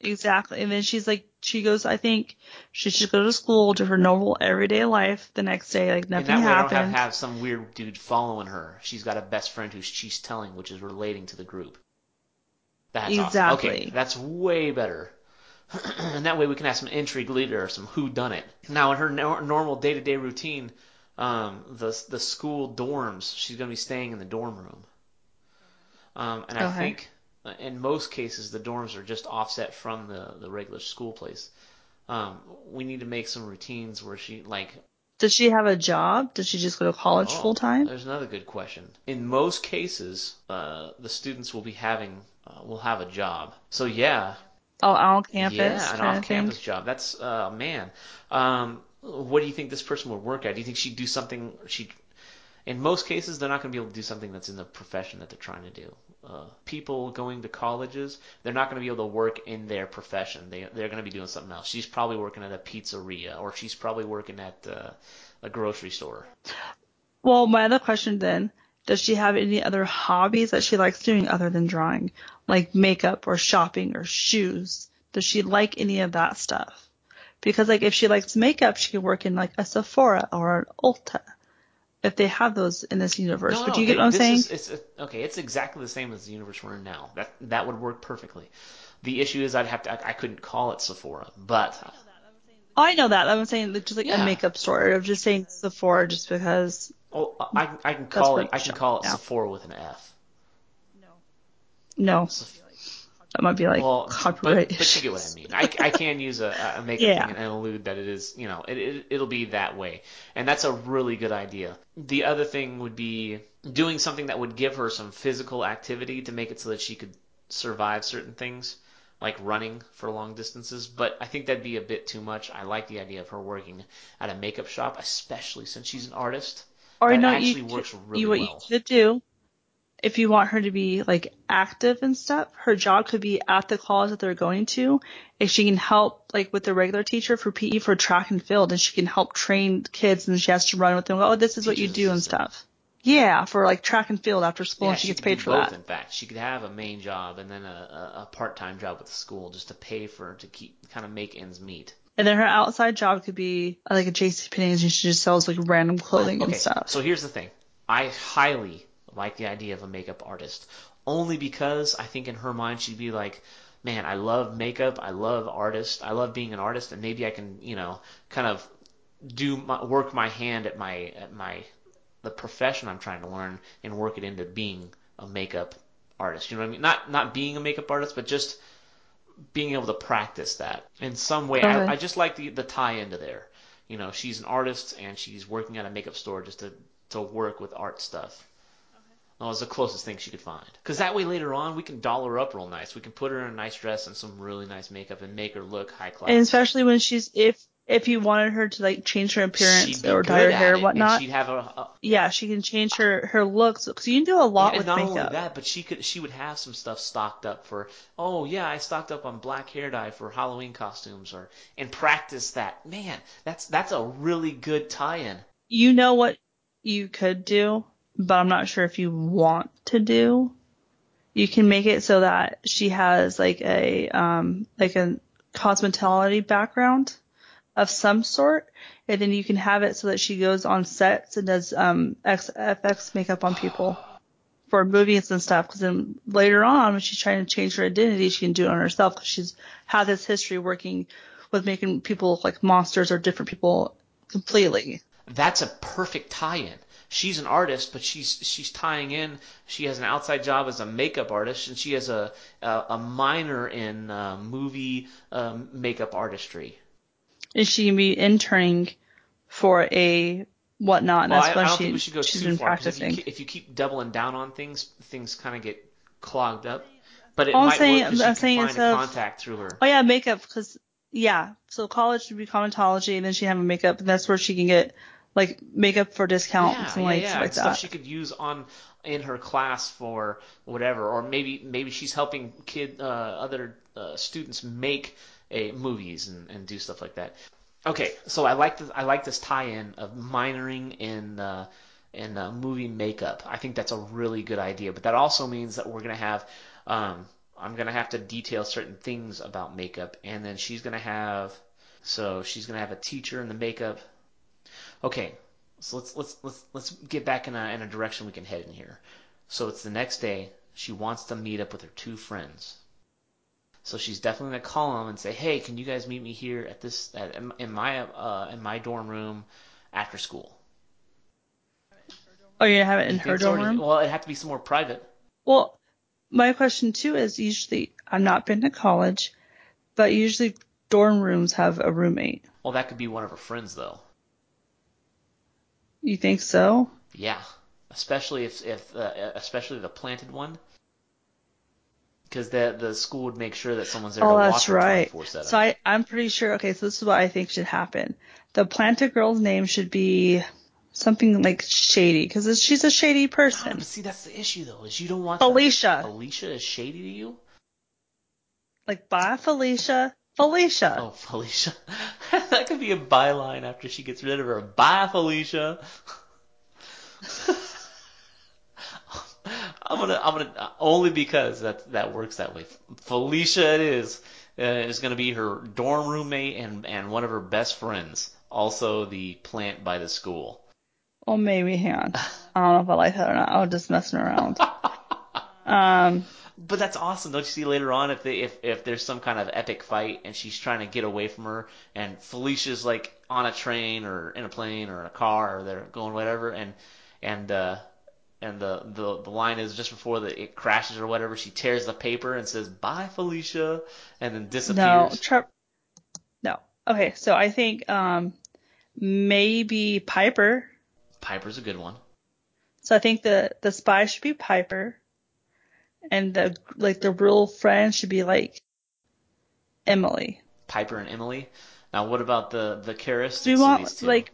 exactly. And then she's like, she goes, I think she should go to school to her normal everyday life the next day, like nothing And that way, I don't have have some weird dude following her. She's got a best friend who she's telling, which is relating to the group. That's awesome. Exactly. Okay, that's way better. and that way we can have some intrigue later, some who done it. Now in her no- normal day-to-day routine, um, the the school dorms. She's going to be staying in the dorm room. Um, and I Okay. think uh, in most cases the dorms are just offset from the the regular school place. Um, we need to make some routines where she like Does she have a job? Does she just go to college Oh, full time? There's another good question. In most cases, uh, the students will be having uh, will have a job. So yeah, Oh, on campus. yeah, an off-campus job. That's uh, man. Um, what do you think this person would work at? Do you think she'd do something? She, in most cases, they're not going to be able to do something that's in the profession that they're trying to do. Uh, people going to colleges, they're not going to be able to work in their profession. They they're going to be doing something else. She's probably working at a pizzeria, or she's probably working at uh, a grocery store. Well, my other question then, does she have any other hobbies that she likes doing other than drawing? Like makeup or shopping or shoes? Does she like any of that stuff? Because like if she likes makeup, she could work in like a Sephora or an Ulta. If they have those in this universe. No, But do you get what I'm saying? Is, it's uh, okay. It's exactly the same as the universe we're in now. That that would work perfectly. The issue is I'd have to. I, I couldn't call it Sephora, but Oh, I know that. I'm saying just like Yeah. a makeup store. I'm just saying Sephora just because. oh, I I can call it. I can call it now. Sephora with an F. No. No, that might be like Well, copyright. but you get what I mean. I, I can use a, a makeup Yeah. thing and allude that it is, you know, it, it, it'll be that way. And that's a really good idea. The other thing would be doing something that would give her some physical activity to make it so that she could survive certain things, like running for long distances. But I think that'd be a bit too much. I like the idea of her working at a makeup shop, especially since she's an artist. Or that no, actually you works really you, what well. you could do if you want her to be like active and stuff. Her job could be at the college that they're going to. If she can help like with the regular teacher for PE for track and field, and she can help train kids, and she has to run with them. Oh, this is what you do and stuff. Yeah, for like track and field after school, Yeah, and she gets paid for both, that. In fact, she could have a main job and then a, a, part-time job with the school just to pay for to keep kind of make ends meet. And then her outside job could be like a JC Penney's, and she just sells like random clothing Okay, and stuff. so here's the thing. I highly like the idea of a makeup artist, only because I think in her mind she'd be like, man, I love makeup, I love artist, I love being an artist, and maybe I can, you know, kind of do my, work my hand at my at my the profession I'm trying to learn and work it into being a makeup artist. You know what I mean? Not not being a makeup artist, but just being able to practice that in some way. Okay. I, I just like the the tie into there. You know, she's an artist and she's working at a makeup store just to to work with art stuff. Oh, that was the closest thing she could find. Because that way later on we can doll her up real nice. We can put her in a nice dress and some really nice makeup and make her look high class. And especially when she's if if you wanted her to like change her appearance or dye her hair or and whatnot, she'd have a, a yeah, she can change her her looks because you can do a lot and with not makeup. only that, but she could she would have some stuff stocked up for oh yeah, I stocked up on black hair dye for Halloween costumes or and practice that. Man, that's that's a really good tie-in. You know what you could do, but I'm not sure if you want to do. You can make it so that she has like a um like a cosmetology background of some sort, and then you can have it so that she goes on sets and does um FX makeup on people for movies and stuff. Because then later on, when she's trying to change her identity, she can do it on herself because she's had this history working with making people look like monsters or different people completely. That's a perfect tie-in. She's an artist, but she's she's tying in. She has an outside job as a makeup artist, and she has a a, a minor in uh, movie um, makeup artistry. and she can be interning for a whatnot, and Well, that's I, when I don't she think we should go she's too been far 'cause if you, practicing. if you keep doubling down on things, things kind of get clogged up. But it All I'm might saying- work I'm saying find a of- contact through her. Oh yeah, makeup because yeah, so college would be cosmetology, and then she'd have a makeup, and that's where she can get like makeup for discount yeah, and like yeah. stuff like stuff that. she could use on in her class for whatever, or maybe maybe she's helping kid uh, other uh, students make a movies and, and do stuff like that. Okay, so I like this. I like this tie-in of minoring in uh, in uh, movie makeup. I think that's a really good idea. But that also means that we're gonna have. Um, I'm gonna have to detail certain things about makeup, and then she's gonna have. So she's gonna have a teacher in the makeup. Okay, so let's let's let's let's get back in a in a direction we can head in here. So it's the next day. She wants to meet up with her two friends. So she's definitely gonna call them and say, "Hey, can you guys meet me here at this at, in- my uh, in my dorm room after school?" Oh, gonna have it in her dorm or- room? Well, it'd have to be somewhere private. Well, my question too is usually I've not been to college, but usually dorm rooms have a roommate. Well, that could be one of her friends though. You think so? Yeah, especially if if uh, especially the planted one, because the the school would make sure that someone's there Oh, to that's right. So I, I'm pretty sure. Okay, so this is what I think should happen. The planted girl's name should be something like shady because she's a shady person. but see, that's the issue though, is you don't want Felicia, Alicia is shady to you. like bye Felicia, Felicia. Oh, Felicia, that could be a byline after she gets rid of her. Bye, Felicia. I'm gonna, I'm gonna, only because that that works that way. Felicia, it is, uh, is gonna be her dorm roommate and and one of her best friends, also the plant by the school. Well, maybe hang on. I don't know if I like that or not. I was just messing around. Um, But that's awesome. Don't you see later on if they if if there's some kind of epic fight and she's trying to get away from her and Felicia's like on a train or in a plane or in a car or they're going whatever and and uh and the the the line is just before the it crashes or whatever she tears the paper and says bye Felicia and then no, disappears. No. Okay, so I think um maybe Piper. Piper's a good one. So I think the the spy should be Piper, and the like the real friend should be like Emily. Piper and Emily. Now what about the the Karis? We want like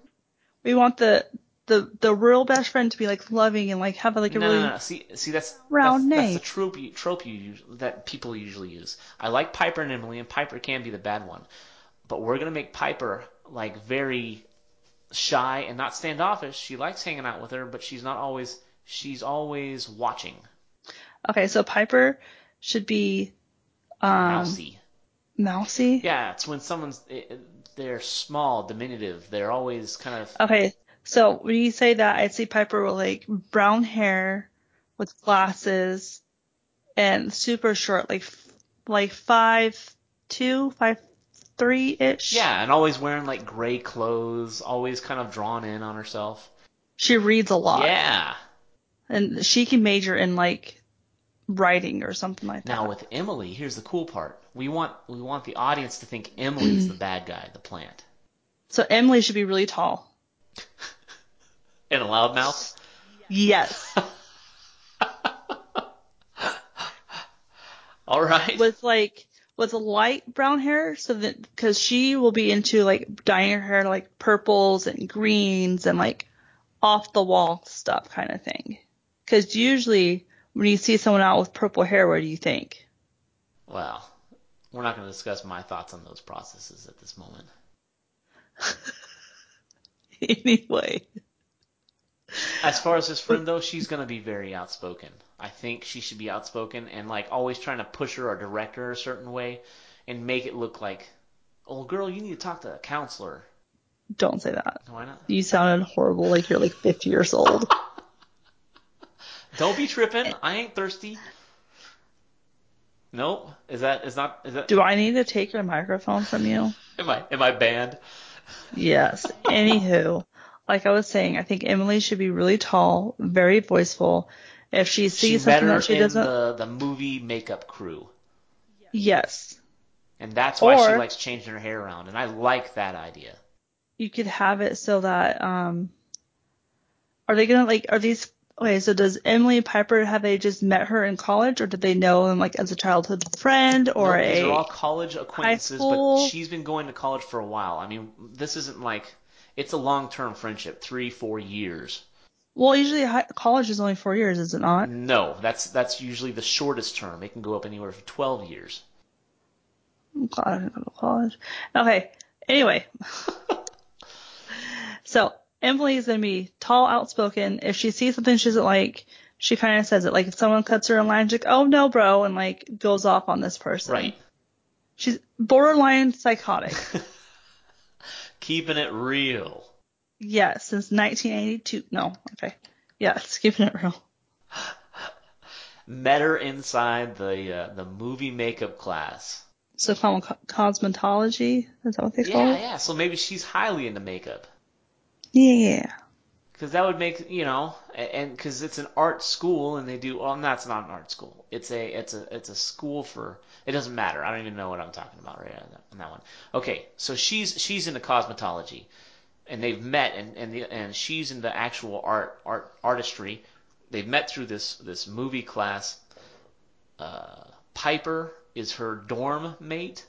we want the the the real best friend to be like loving and like have like a no, really no, no. See, see, that's round that's, that's the trope you, trope you that people usually use. I like Piper and Emily, and Piper can be the bad one, but we're gonna make Piper like very shy and not standoffish. She likes hanging out with her, but she's not always. She's always watching. Okay, so Piper should be um Mousy. mousy. Yeah, it's when someone's they're small, diminutive. They're always kind of Okay, so when you say that, I see Piper with like brown hair, with glasses, and super short, like like five two, five three ish. yeah, and always wearing like gray clothes, always kind of drawn in on herself. She reads a lot. Yeah. And she can major in like writing or something like that. Now with Emily, here's the cool part. We want we want the audience to think Emily's the bad guy, the plant. So Emily should be really tall. And a loudmouth. Yes. All right. with like with light brown hair so that because she will be into like dyeing her hair like purples and greens and like off the wall stuff kind of thing because usually when you see someone out with purple hair what do you think Well, we're not going to discuss my thoughts on those processes at this moment. anyway As far as his friend though, she's going to be very outspoken. I think she should be outspoken and like always trying to push her or direct her a certain way and make it look like, "Oh, girl, you need to talk to a counselor." don't say that Why not? you sounded horrible like you're like 50 years old Don't be tripping. I ain't thirsty. Nope. Is that is not is that do i need to take your microphone from you am I am I banned? Yes. Anywho, like I was saying, I think Emily should be really tall, very voiceful. If she sees met something that she in doesn't, the the movie makeup crew. yes, And that's why she likes changing her hair around. And I like that idea. you could have it so that um, are they gonna like are these okay? So does Emily Piper have they just met her in college, or did they know them like as a childhood friend or Nope, these a are all college acquaintances, but she's been going to college for a while. I mean, this isn't like it's a long term friendship, three, four years. well, usually high, college is only four years, is it not? No, that's that's usually the shortest term. It can go up anywhere from twelve years. Oh, God, I didn't go to college. Okay. Anyway. so Emily is gonna be tall, outspoken. If she sees something she doesn't like, she kind of says it. Like if someone cuts her in line, she's like, "Oh no, bro," and like goes off on this person. Right. She's borderline psychotic. Keeping it real. yes, since 1982. No, okay. Yes, keeping it real. Met her inside the uh, the movie makeup class. So call cosmetology. Is that what they call Yeah, it? yeah. So maybe she's highly into makeup. Yeah. because that would make you know, and because it's an art school and they do. Well, that's not an art school. It's a it's a it's a school for. It doesn't matter. I don't even know what I'm talking about right on that, on that one. Okay, so she's she's into cosmetology, and they've met, and and the, and she's into actual art art artistry. They've met through this this movie class. Uh, Piper is her dorm mate.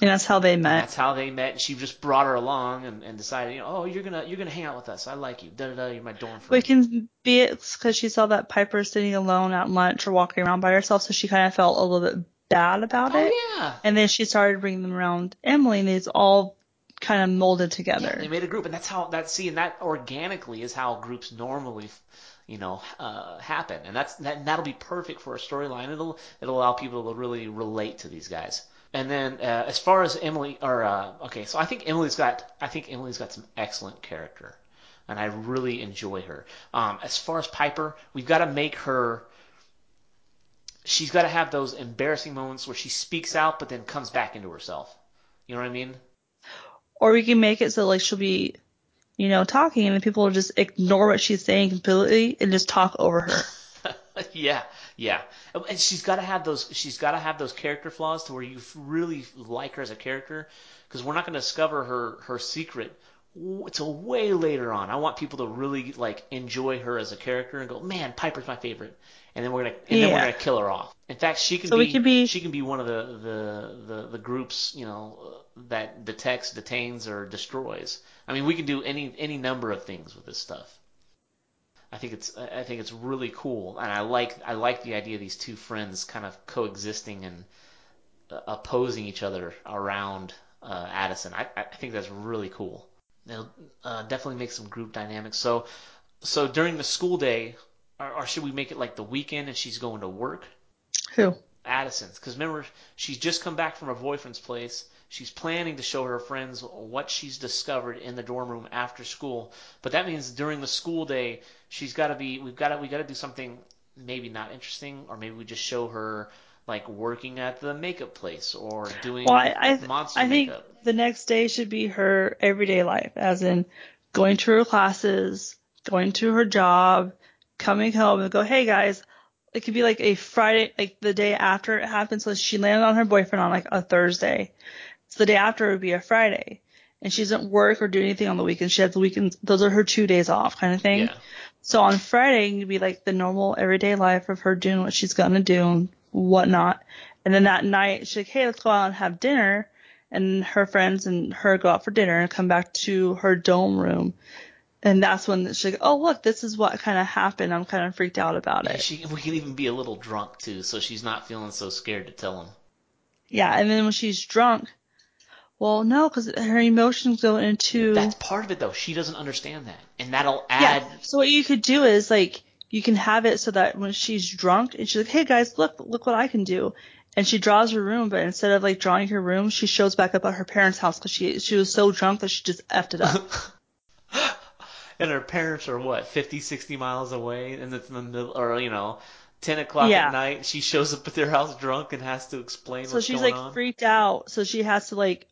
And that's how they met. that's how they met. And she just brought her along and, and decided, you know, oh, you're gonna you're gonna hang out with us. I like you. Da da da. You're my dorm friend. But it can be it's because she saw that Piper sitting alone at lunch or walking around by herself, so she kind of felt a little bit bad about it. oh yeah. And then she started bringing them around Emily, and it's all kind of molded together. Yeah, they made a group, and that's how that see, and that organically is how groups normally, you know, uh, happen, and that's that. That'll be perfect for a storyline. It'll it'll allow people to really relate to these guys. And then uh, as far as Emily, or uh, okay, so I think Emily's got, I think Emily's got some excellent character, and I really enjoy her. Um, as far as Piper, we've got to make her. She's got to have those embarrassing moments where she speaks out, but then comes back into herself. You know what I mean? Or we can make it so like she'll be, you know, talking, and people will just ignore what she's saying completely and just talk over her. yeah, yeah, and she's got to have those. She's got to have those character flaws to where you really like her as a character, because we're not going to discover her her secret until way later on. I want people to really like enjoy her as a character and go, man, Piper's my favorite, and then we're gonna and then we're gonna kill her off. In fact, she can So be, be- she can be one of the the the, the groups you know that detects, detains, or destroys. I mean, we can do any any number of things with this stuff. I think it's I think it's really cool, and I like I like the idea of these two friends kind of coexisting and uh, opposing each other around uh, Addison. I, I think that's really cool. It'll uh, definitely make some group dynamics. So so during the school day, or, or should we make it like the weekend and she's going to work? Who? Addison's, because remember she's just come back from her boyfriend's place. She's planning to show her friends what she's discovered in the dorm room after school. But that means during the school day, she's got to be. We've got to. We got to do something maybe not interesting, or maybe we just show her like working at the makeup place or doing Well, I I, monster I think makeup. the next day should be her everyday life, as in going to her classes, going to her job, coming home and go, hey guys. It could be like a Friday, like the day after it happened. So she landed on her boyfriend on like a Thursday. So the day after would be a Friday. And she doesn't work or do anything on the weekends. She has the weekends. Those are her two days off kind of thing. Yeah. So on Friday, it'd be like the normal everyday life of her doing what she's gonna do and whatnot. And then that night, she's like, hey, let's go out and have dinner. And her friends and her go out for dinner and come back to her dome room. And that's when she's like, oh, look, this is what kind of happened. I'm kind of freaked out about Yeah, it. she we can even be a little drunk too, so she's not feeling so scared to tell him. Yeah. And then when she's drunk, well, no, because her emotions go into. That's part of it though. She doesn't understand that, and that'll add. Yeah. So what you could do is like you can have it so that when she's drunk and she's like, "Hey guys, look, look what I can do," and she draws her room, but instead of like drawing her room, she shows back up at her parents' house because she she was so drunk that she just effed it up. and her parents are what 50 60 miles away and it's in the middle or you know 10 o'clock Yeah. at night she shows up at their house drunk and has to explain so she's like on freaked out, so she has to like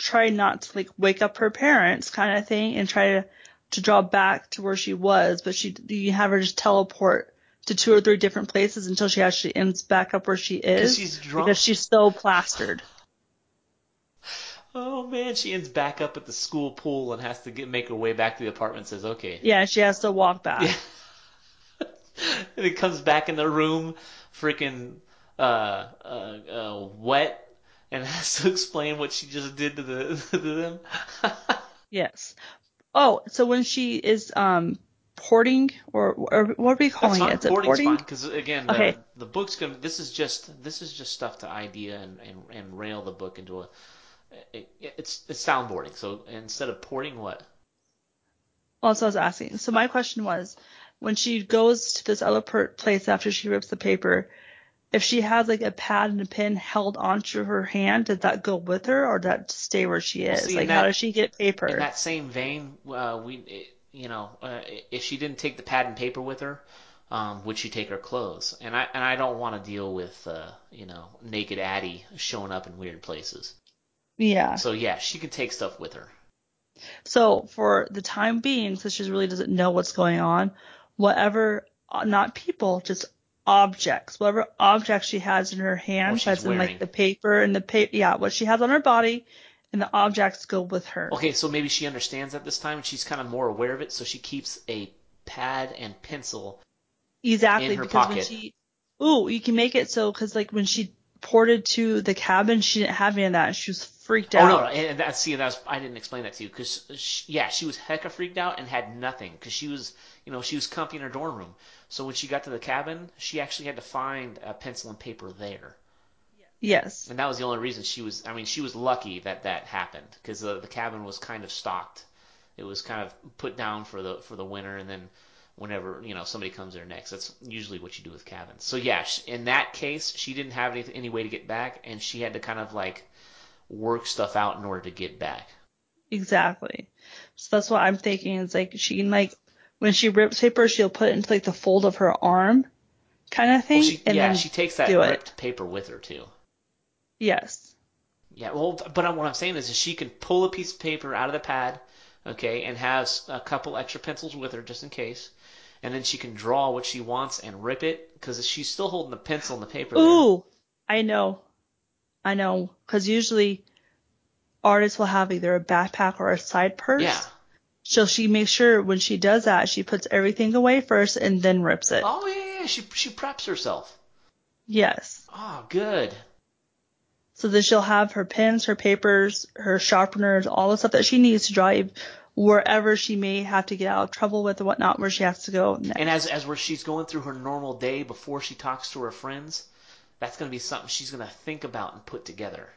try not to like wake up her parents, kind of thing, and try to to draw back to where she was, but she you have her just teleport to two or three different places until she actually ends back up where she is she's drunk. because she's so plastered. oh man she ends back up at the school pool and has to get make her way back to the apartment says okay Yeah, she has to walk back. Yeah. and it comes back in the room freaking uh, uh, uh, wet and has to explain what she just did to the to them Yes. Oh, so when she is um porting or, or what are we calling it? Is it porting? because again, the, Okay. the book's gonna. This is just this is just stuff to idea and, and, and rail the book into a. It, it's it's soundboarding. So instead of porting, what? Well, what I was asking. So my question was, when she goes to this other place after she rips the paper, if she has like a pad and a pen held onto her hand, did that go with her or does that stay where she is? see, like, how does she get paper? In that same vein, uh, we it, you know uh, if she didn't take the pad and paper with her. Um, would she take her clothes? And I and I don't want to deal with uh, you know naked Addie showing up in weird places. yeah. So yeah, she can take stuff with her. So for the time being, since she really doesn't know what's going on, whatever, uh, not people, just objects, whatever objects she has in her hand, that's in like the paper and the paper, yeah, what she has on her body, and the objects go with her. Okay, so maybe she understands at this time and she's kind of more aware of it, so she keeps a pad and pencil. Exactly, in her because when pocket. she, ooh, you can make it so, because like when she ported to the cabin, she didn't have any of that. She was freaked Oh out. no, no, and that see, that's I didn't explain that to you because yeah, she was hecka freaked out and had nothing because she was, you know, she was comfy in her dorm room. So when she got to the cabin, she actually had to find a pencil and paper there, Yes. and that was the only reason she was. I mean, she was lucky that that happened because the the cabin was kind of stocked. It was kind of put down for the for the winter, and then whenever you know somebody comes there next, that's usually what you do with cabins. So yeah, in that case, she didn't have any any way to get back, and she had to kind of like work stuff out in order to get back. Exactly. So that's what I'm thinking. It's like she can like when she rips paper, she'll put it into like the fold of her arm, kind of thing. Well, she, and yeah, then she takes that do it. ripped paper with her too. yes, Yeah, well, but what I'm saying is, is she can pull a piece of paper out of the pad, okay, and has a couple extra pencils with her just in case, and then she can draw what she wants and rip it because she's still holding the pencil and the paper. there. Ooh, I know, I know, because usually artists will have either a backpack or a side purse. Yeah. So she makes sure when she does that, she puts everything away first and then rips it. Oh yeah, yeah. She she preps herself. Yes. Oh, good. So then she'll have her pens, her papers, her sharpeners, all the stuff that she needs to drive wherever she may have to get out of trouble with or whatnot, where she has to go next. And as as where she's going through her normal day before she talks to her friends, that's gonna be something she's gonna think about and put together.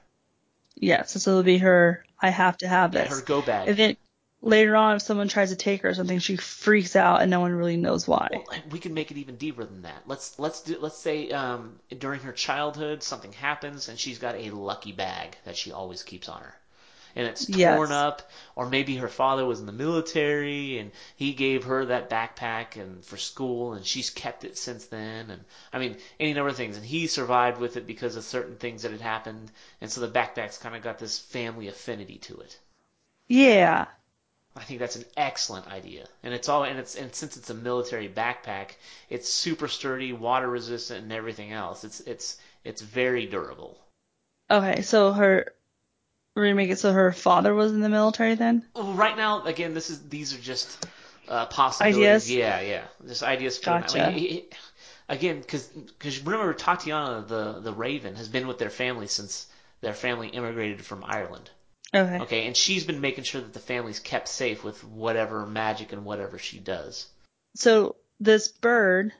Yes, so it'll be her. I have to have Yeah, her go bag. And then later on, if someone tries to take her or something, she freaks out and no one really knows why. Well, we can make it even deeper than that. Let's let's do let's say um, during her childhood something happens and she's got a lucky bag that she always keeps on her, and it's torn Yes. up, or maybe her father was in the military and he gave her that backpack and for school and she's kept it since then, and I mean any number of things, and he survived with it because of certain things that had happened, and so the backpack's kind of got this family affinity to it. Yeah. I think that's an excellent idea, and it's all and it's and since it's a military backpack, it's super sturdy, water resistant, and everything else. It's it's it's very durable. Okay, so her. We're gonna make it so her father was in the military then? Well, right now, again, this is these are just uh, possibilities. Ideas? Yeah, yeah, just ideas. For Gotcha. He- again, because remember Tatiana, the the Raven, has been with their family since their family immigrated from Ireland. Okay. Okay, and she's been making sure that the family's kept safe with whatever magic and whatever she does. So this bird,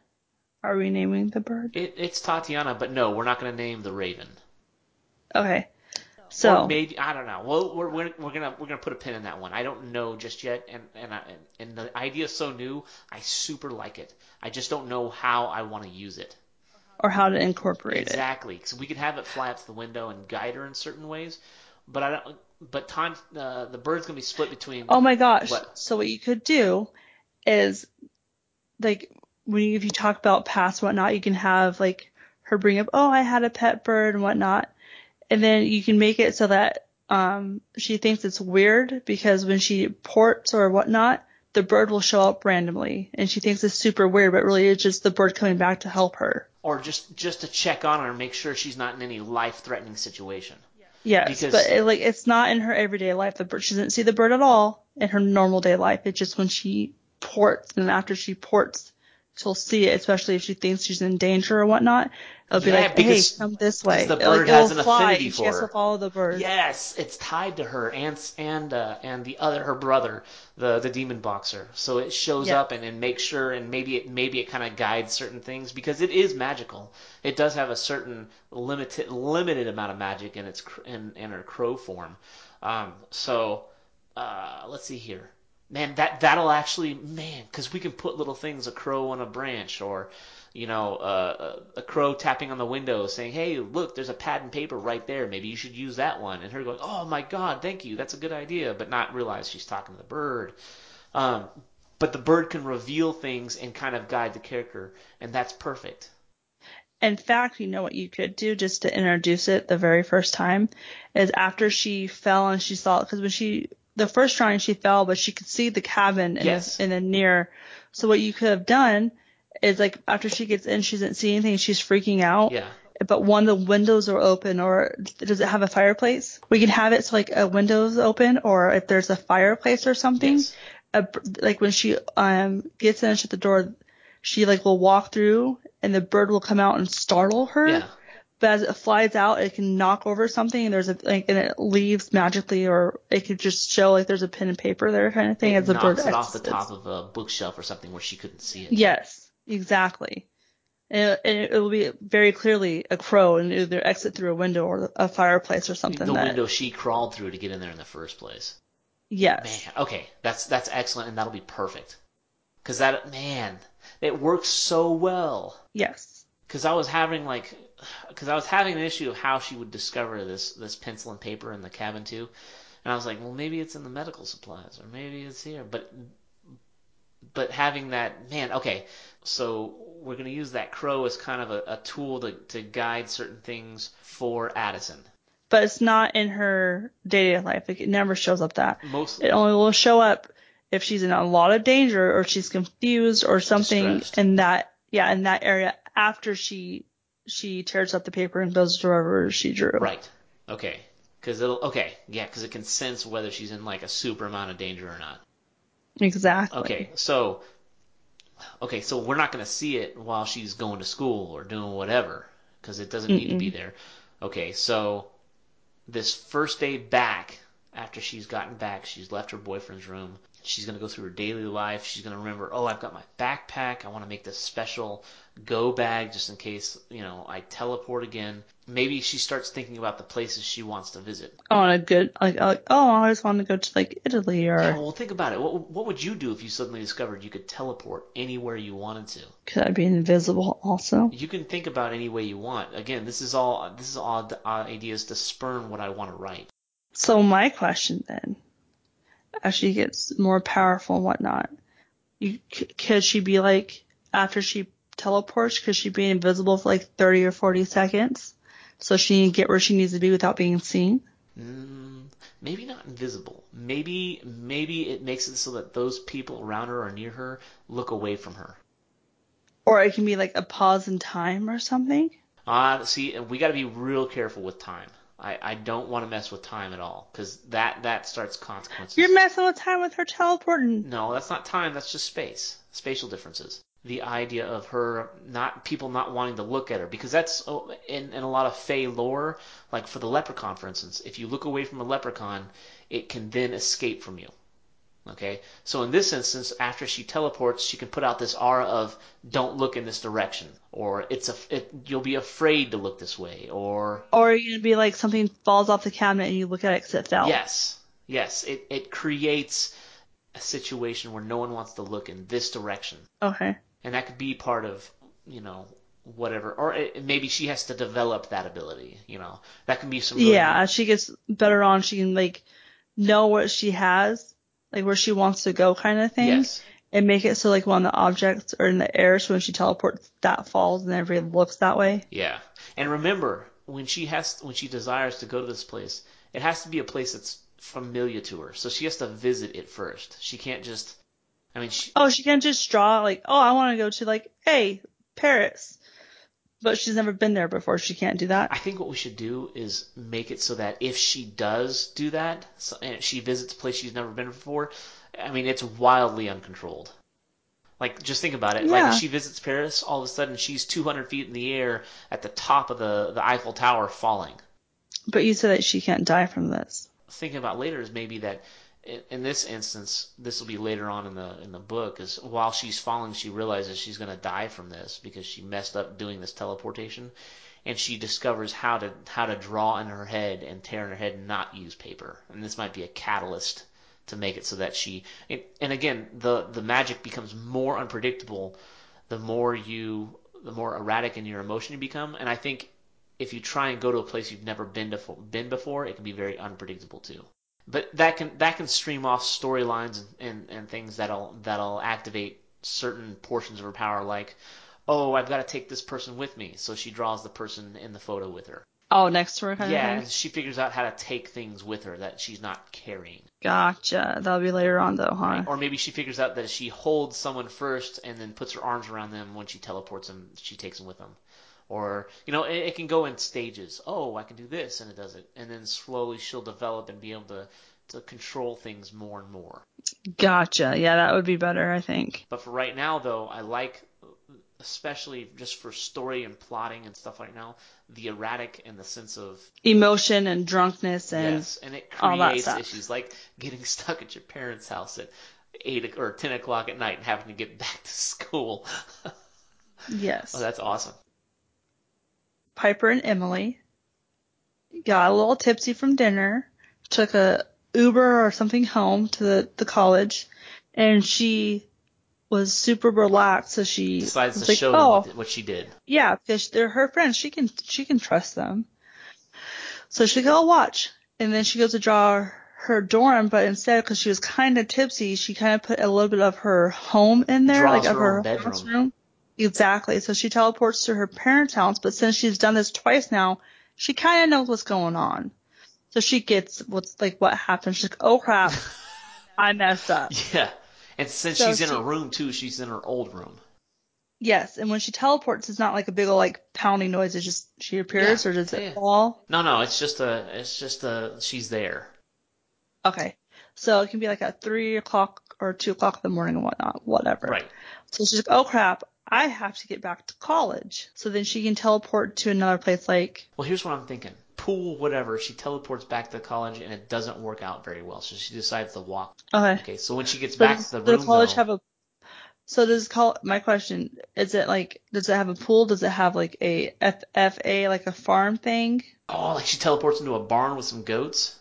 are we naming the bird? It, it's Tatiana, but no, we're not going to name the Raven. Okay. So or maybe I don't know. Well, we're, we're we're gonna we're gonna put a pin in that one. I don't know just yet, and and I, and, and the idea is so new. I super like it. I just don't know how I want to use it or how to incorporate it. exactly. Because we could have it fly up to the window and guide her in certain ways, but I don't. But time uh, the bird's gonna be split between. Oh my gosh. What? So what you could do is like when you, if you talk about past whatnot, you can have like her bring up, oh, I had a pet bird and whatnot. And then you can make it so that um she thinks it's weird because when she ports or whatnot, the bird will show up randomly and she thinks it's super weird, but really it's just the bird coming back to help her. or just just to check on her and make sure she's not in any life threatening situation. Yes, Because- but it, like it's not in her everyday life. The bird she doesn't see the bird at all in her normal day life. It's just when she ports, and after she ports, she'll see it. Especially if she thinks she's in danger or whatnot. It'll be Yeah, like, "Hey, come this way." the bird it'll has an affinity for She has to follow the bird. Yes, it's tied to her and and uh, and the other her brother, the the demon boxer. So it shows Yeah. up and, and makes sure and maybe it maybe it kind of guides certain things because it is magical. It does have a certain limited limited amount of magic in its cr- in in her crow form. Um, so uh, let's see here. Man, that that'll actually man, because we can put little things, a crow on a branch, or you know, uh, a crow tapping on the window saying, "Hey, look, there's a pad and paper right there. Maybe you should use that one." And her going, "Oh my God, thank you. That's a good idea," but not realize she's talking to the bird. Um, but the bird can reveal things and kind of guide the character, and that's perfect. In fact, you know what you could do just to introduce it the very first time is after she fell and she saw it because when she the first drawing she fell, but she could see the cabin in, Yes. the, in the near. So what you could have done is like after she gets in, she doesn't see anything, she's freaking out. Yeah. But one of the windows are open, or does it have a fireplace? We can have it so like a window's open, or if there's a fireplace or something. Yes. A, like when she um gets in and shut the door, she like will walk through, and the bird will come out and startle her Yeah. But as it flies out, it can knock over something, and there's a like, and it leaves magically, or it could just show like there's a pen and paper there kind of thing It as the bird knocks it off the top of a bookshelf or something where she couldn't see it. Yes, exactly. And it, it will be very clearly a crow, and either exit through a window or a fireplace or something. the that, window she crawled through to get in there in the first place. Yes. Man, okay, that's that's excellent, and that'll be perfect. Cause that man, it works so well. Yes. Cause I was having like, cause I was having an issue of how she would discover this this pencil and paper in the cabin too, and I was like, well, maybe it's in the medical supplies, or maybe it's here, but but having that man, okay, so we're gonna use that crow as kind of a, a tool to to guide certain things for Addison. But it's not in her day to day life. Like it never shows up that. Most It only will show up if she's in a lot of danger or she's confused or something Distressed. in that yeah in that area after she she tears up the paper and does to wherever she drew. Right. Okay. Because it'll okay, yeah, because it can sense whether she's in like a super amount of danger or not. Exactly. Okay, so okay, so we're not gonna see it while she's going to school or doing whatever because it doesn't need to be there. Okay, so this first day back after she's gotten back, she's left her boyfriend's room. She's gonna go through her daily life. She's gonna remember, oh, I've got my backpack. I want to make this special go bag just in case you know I teleport again. Maybe she starts thinking about the places she wants to visit. On a good like, like oh I just want to go to like Italy or Yeah, well, think about it. What, what would you do if you suddenly discovered you could teleport anywhere you wanted to? could I be invisible also? You can think about any way you want. Again, this is all this is all ideas to spurn what I want to write. So my question then, as she gets more powerful and whatnot, you c- could she be like after she teleports? Could she be invisible for like thirty or forty seconds, so she can get where she needs to be without being seen? Mm, maybe not invisible. Maybe maybe it makes it so that those people around her or near her look away from her. Or it can be like a pause in time or something. Ah, uh, see, we got to be real careful with time. I, I don't want to mess with time at all because that that starts consequences. You're messing with time with her teleporting. No, that's not time. That's just space. Spatial differences. The idea of her not people not wanting to look at her because that's oh, in in a lot of Fey lore. Like for the leprechaun, for instance, if you look away from a leprechaun, it can then escape from you. Okay, so in this instance, after she teleports, she can put out this aura of "Don't look in this direction," or "It's a it, you'll be afraid to look this way," or Or you're gonna be like something falls off the cabinet and you look at it because it fell. Yes, yes. It it creates a situation where no one wants to look in this direction, Okay. and that could be part of you know whatever, or it, maybe she has to develop that ability. You know, that can be some. Really, Yeah, as she gets better on, she can like know what she has, like where she wants to go, kind of thing, Yes. and make it so like when the objects are in the air, so when she teleports, that falls and everybody looks that way. Yeah, and remember when she has when she desires to go to this place, it has to be a place that's familiar to her. So she has to visit it first. She can't just. I mean, she, Oh, she can't just draw like, oh, I want to go to like, hey, Paris, but she's never been there before. She can't do that. I think what we should do is make it so that if she does do that, so, and she visits a place she's never been before, I mean, it's wildly uncontrolled. Like, just think about it. Like, Yeah. if she visits Paris, all of a sudden she's 200 feet in the air at the top of the, the Eiffel Tower falling. But you said that she can't die from this. Thinking about later is maybe that in, this instance, this will be later on in the in the book, is while she's falling, she realizes she's going to die from this because she messed up doing this teleportation, and she discovers how to how to draw in her head and tear in her head and not use paper, and this might be a catalyst to make it so that she and, and again the the magic becomes more unpredictable the more you the more erratic in your emotion you become, and I think if you try and go to a place you've never been to been before, it can be very unpredictable too. But that can that can stream off storylines and, and, and things that'll that'll activate certain portions of her power, like, oh, I've got to take this person with me, so she draws the person in the photo with her. Oh, next to her kind yeah, of she figures out how to take things with her that she's not carrying. Gotcha. That'll be later on though, huh? Right? Or maybe she figures out that she holds someone first and then puts her arms around them when she teleports them, she takes them with them. Or, you know, it, it can go in stages. Oh, I can do this, and it does it. And then slowly she'll develop and be able to, to control things more and more. Gotcha. Yeah, that would be better, I think. But for right now, though, I like, especially just for story and plotting and stuff right now, the erratic and the sense of Emotion and drunkenness and yes, and it creates issues like getting stuck at your parents' house at eight or ten o'clock at night and having to get back to school. yes. oh, that's awesome. Piper and Emily got a little tipsy from dinner, took a Uber or something home to the, the college, and she was super relaxed. So she Decides to like, show them "Oh, what, what she did. yeah, because they're her friends. She can she can trust them." So she go watch, and then she goes to draw her dorm, but instead, because she was kind of tipsy, she kind of put a little bit of her home in there, Draws like of her own her bedroom. room. Exactly. So she teleports to her parents' house, but since she's done this twice now, she kind of knows what's going on. So she gets what's like what happened. She's like, "Oh crap, I messed up." Yeah. And since So she's in she- her room too, she's in her old room. Yes, and when she teleports, it's not like a big old like pounding noise. It's just she appears, Yeah, or does it fall? No, no, it's just a, it's just a, she's there. Okay, so it can be like at three o'clock or two o'clock in the morning and whatnot, whatever. Right. So she's like, "Oh crap, I have to get back to college." So then she can teleport to another place, like Well, here's what I'm thinking. Pool, whatever. She teleports back to college and it doesn't work out very well, so she decides to walk. okay. Okay, so when she gets So back does to the room, college though, have a? So does call my question is it like does it have a pool? Does it have like a FFA like a farm thing? oh, like she teleports into a barn with some goats.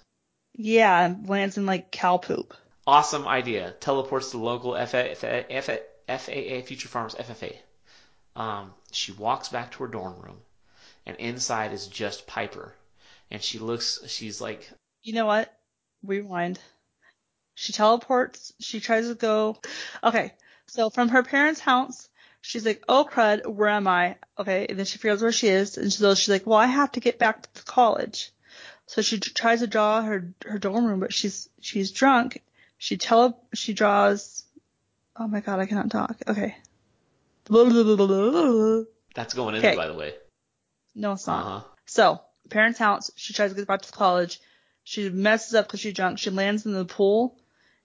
Yeah, and lands in like cow poop. Awesome idea. Teleports to local FFA, FA, FAA Future Farms FFA. Um, she walks back to her dorm room, and inside is just Piper, and she looks. She's like, You know what? Rewind. She teleports. She tries to go. Okay, so from her parents' house, she's like, "Oh crud, where am I?" Okay, and then she figures where she is, and so she's like, "Well, I have to get back to the college." So she tries to draw her her dorm room, but she's she's drunk. She tele she draws. Oh my god, I cannot talk. Okay. That's going in Okay. by the way. No, it's not. huh. So, parents' house, she tries to get back to college. She messes up because she's drunk. She lands in the pool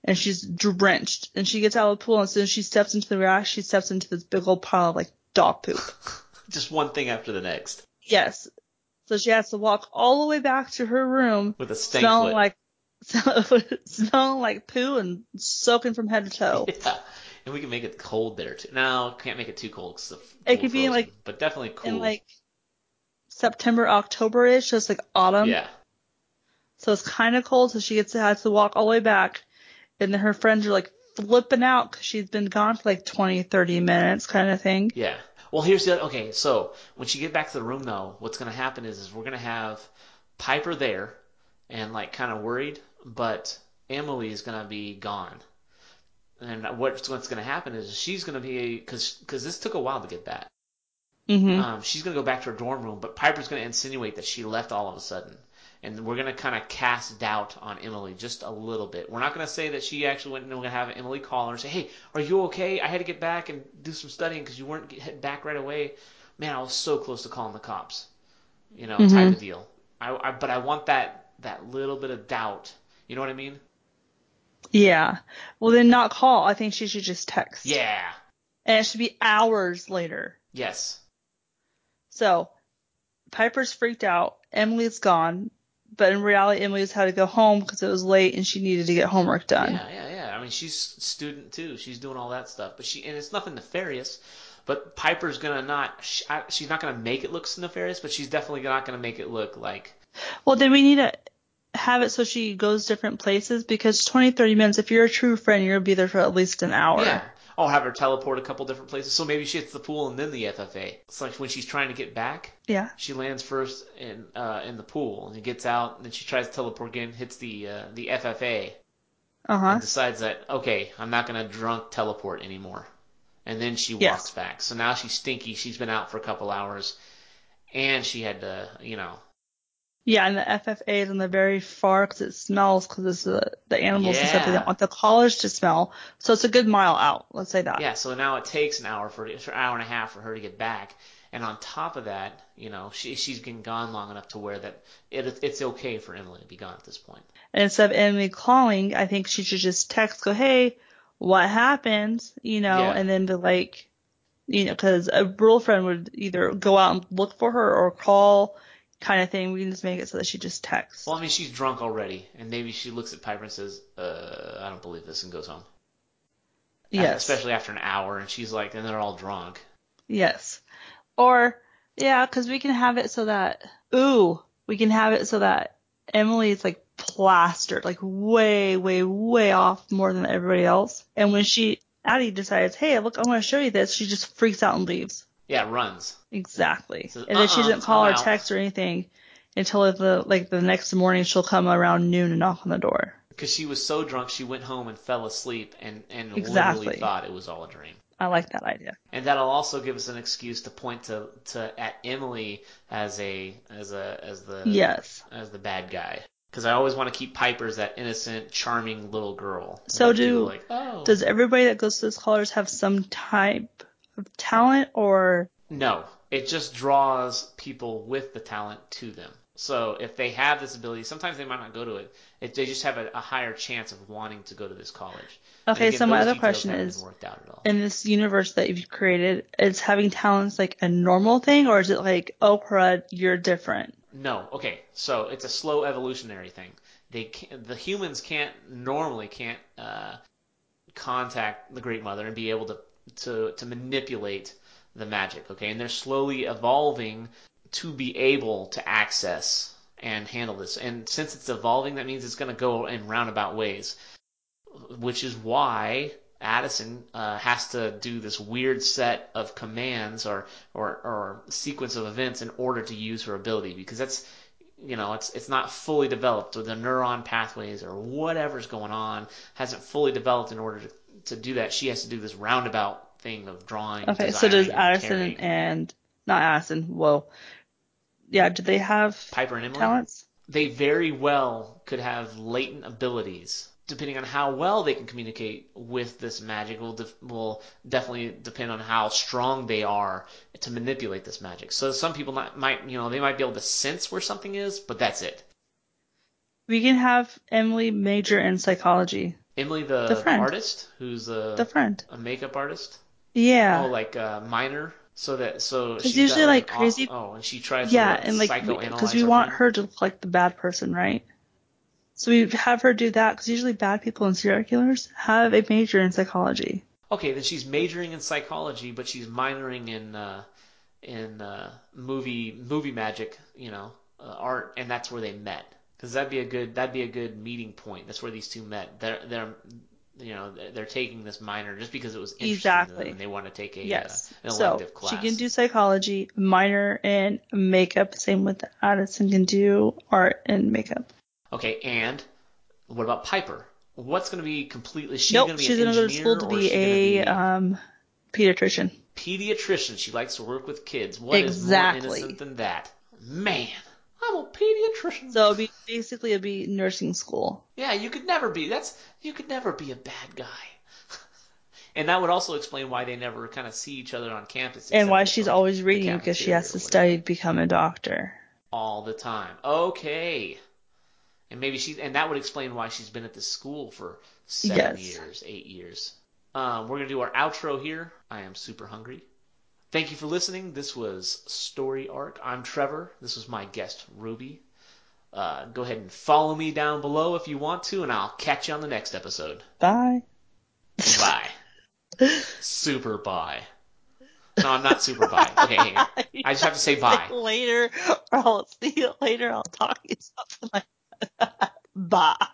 and she's drenched. And she gets out of the pool and as soon as she steps into the rack, she steps into this big old pile of like dog poop. Just one thing after the next Yes. So she has to walk all the way back to her room with a stank smelling foot. like smelling like poo and soaking from head to toe. Yeah. And we can make it cold there too. No, can't make it too cold because the It could be, like, but definitely cool. In like September, October ish, so it's like autumn. yeah, So it's kind of cold, so she gets to have to walk all the way back. And then her friends are like flipping out because she's been gone for like 20, 30 minutes kind of thing. yeah. Well, here's the other, okay. So when she get back to the room though, what's gonna happen is, is we're gonna have Piper there and like kind of worried, but Emily is gonna be gone. And what's what's gonna happen is she's gonna be because because this took a while to get back. hmm Um, she's gonna go back to her dorm room, but Piper's gonna insinuate that she left all of a sudden, and we're gonna kind of cast doubt on Emily just a little bit. We're not gonna say that she actually went, and we're gonna have Emily call her and say, "Hey, are you okay? I had to get back and do some studying because you weren't getting back right away. Man, I was so close to calling the cops, you know, type Mhm. of deal. I, I, but I want that that little bit of doubt. You know what I mean? Yeah. Well, then not call. I think she should just text. Yeah. And it should be hours later. Yes. So Piper's freaked out. Emily's gone. But in reality, Emily's had to go home because it was late and she needed to get homework done. Yeah, yeah, yeah. I mean, she's student too. She's doing all that stuff, but she and it's nothing nefarious. But Piper's gonna not. She's not gonna make it look nefarious, but she's definitely not gonna make it look like. Well, then we need to have it so she goes different places because 20, 30 minutes, if you're a true friend, you're going to be there for at least an hour. Yeah. I'll have her teleport a couple different places. So maybe she hits the pool and then the FFA. It's like when she's trying to get back, Yeah. she lands first in uh, in the pool and gets out, and then she tries to teleport again, hits the uh, the FFA, Uh huh. decides that okay, I'm not gonna drunk teleport anymore. And then she Yes. walks back. So now she's stinky. She's been out for a couple hours, and she had to, you know, Yeah, and the FFA is on the very far because it smells because it's the, the animals and stuff. They don't want the college to smell. So it's a good mile out. Let's say that. Yeah, so now it takes an hour for an hour and a half for her to get back, and on top of that, you know, she she's been gone long enough to where that it it's okay for Emily to be gone at this point. And instead of Emily calling, I think she should just text, go, hey, what happened? You know, Yeah. and then be like, you know, because a girlfriend would either go out and look for her or call kind of thing. We can just make it so that she just texts. Well, I mean, she's drunk already, and maybe she looks at Piper and says, "Uh, I don't believe this," and goes home. yes. Especially after an hour, and she's like, and they're all drunk. Yes. Or, yeah, because we can have it so that, ooh, we can have it so that Emily is like plastered, like way, way, way off more than everybody else. And when she, Addie decides, hey, look, I want to show you this, she just freaks out and leaves. Yeah, runs. Exactly. Says, and then she "Uh-uh, doesn't call or out." text or anything until the, like the next morning she'll come around noon and knock on the door. Because she was so drunk, she went home and fell asleep, and and Exactly. literally thought it was all a dream. I like that idea. And that'll also give us an excuse to point to, to at Emily as a as a as the Yes. as the bad guy. Because I always want to keep Piper as that innocent, charming little girl. So do- like, oh. Does everybody that goes to this college have some type of talent or No, it just draws people with the talent to them. So if they have this ability, sometimes they might not go to it. It they just have a, a higher chance of wanting to go to this college. Okay, again, so my other question is, worked out at all. in this universe that you've created, is having talents like a normal thing, or is it like, oh, crud, you're different? No, okay. So it's a slow evolutionary thing. They can, the humans can't normally can't uh, contact the Great Mother and be able to to to manipulate the magic. Okay, and they're slowly evolving to be able to access and handle this. And since it's evolving, that means it's going to go in roundabout ways, which is why Addison uh, has to do this weird set of commands or, or or sequence of events in order to use her ability because that's you know it's it's not fully developed or the neuron pathways or whatever's going on hasn't fully developed in order to, to do that she has to do this roundabout thing of drawing Okay, so does Addison carrying. and not Addison? Whoa, yeah, do they have Piper and Emily talents? they very well could have latent abilities. Depending on how well they can communicate with this magic, will def- will definitely depend on how strong they are to manipulate this magic. So some people might, might, you know, they might be able to sense where something is, but that's it. We can have Emily major in psychology. Emily, the, The artist, who's a, The friend. a makeup artist, Yeah. oh, like uh, minor, so that so she's usually, got, like, an crazy- Oh, and she tries yeah, to and like, because we our want her to look like the bad person, right? So we have her do that because usually bad people and serial killers have a major in psychology. Okay, then she's majoring in psychology, but she's minoring in uh, in uh, movie movie magic, you know, uh, art, and that's where they met. Because that'd be a good that'd be a good meeting point. That's where these two met. They're they're you know they're, taking this minor just because it was interesting to Exactly. them and they want to take a Yes. uh, an so class. she can do psychology, minor in makeup. Same with Addison can do art and makeup. Okay, and what about Piper? What's going to be completely? Is she nope, going to be she's an gonna go to school to is be a be um, pediatrician. pediatrician? She likes to work with kids. What is Exactly. more innocent than that? Man, I'm a pediatrician. So it'd be basically it'd be nursing school. Yeah, you could never be. That's you could never be a bad guy. and that would also explain why they never kind of see each other on campus. And why she's always reading because she has to study to become a doctor. all the time. Okay. And maybe she and that would explain why she's been at this school for seven Yes. years, eight years. Um, we're gonna do our outro here. I am super hungry. Thank you for listening. This was Story Arc. I'm Trevor. This was my guest Ruby. Uh, go ahead and follow me down below if you want to, and I'll catch you on the next episode. Bye. Bye. super bye. No, I'm not super bye. Okay, hang on. I just have to say bye. later, or I'll see you later. I'll talk to you something like that. Bye.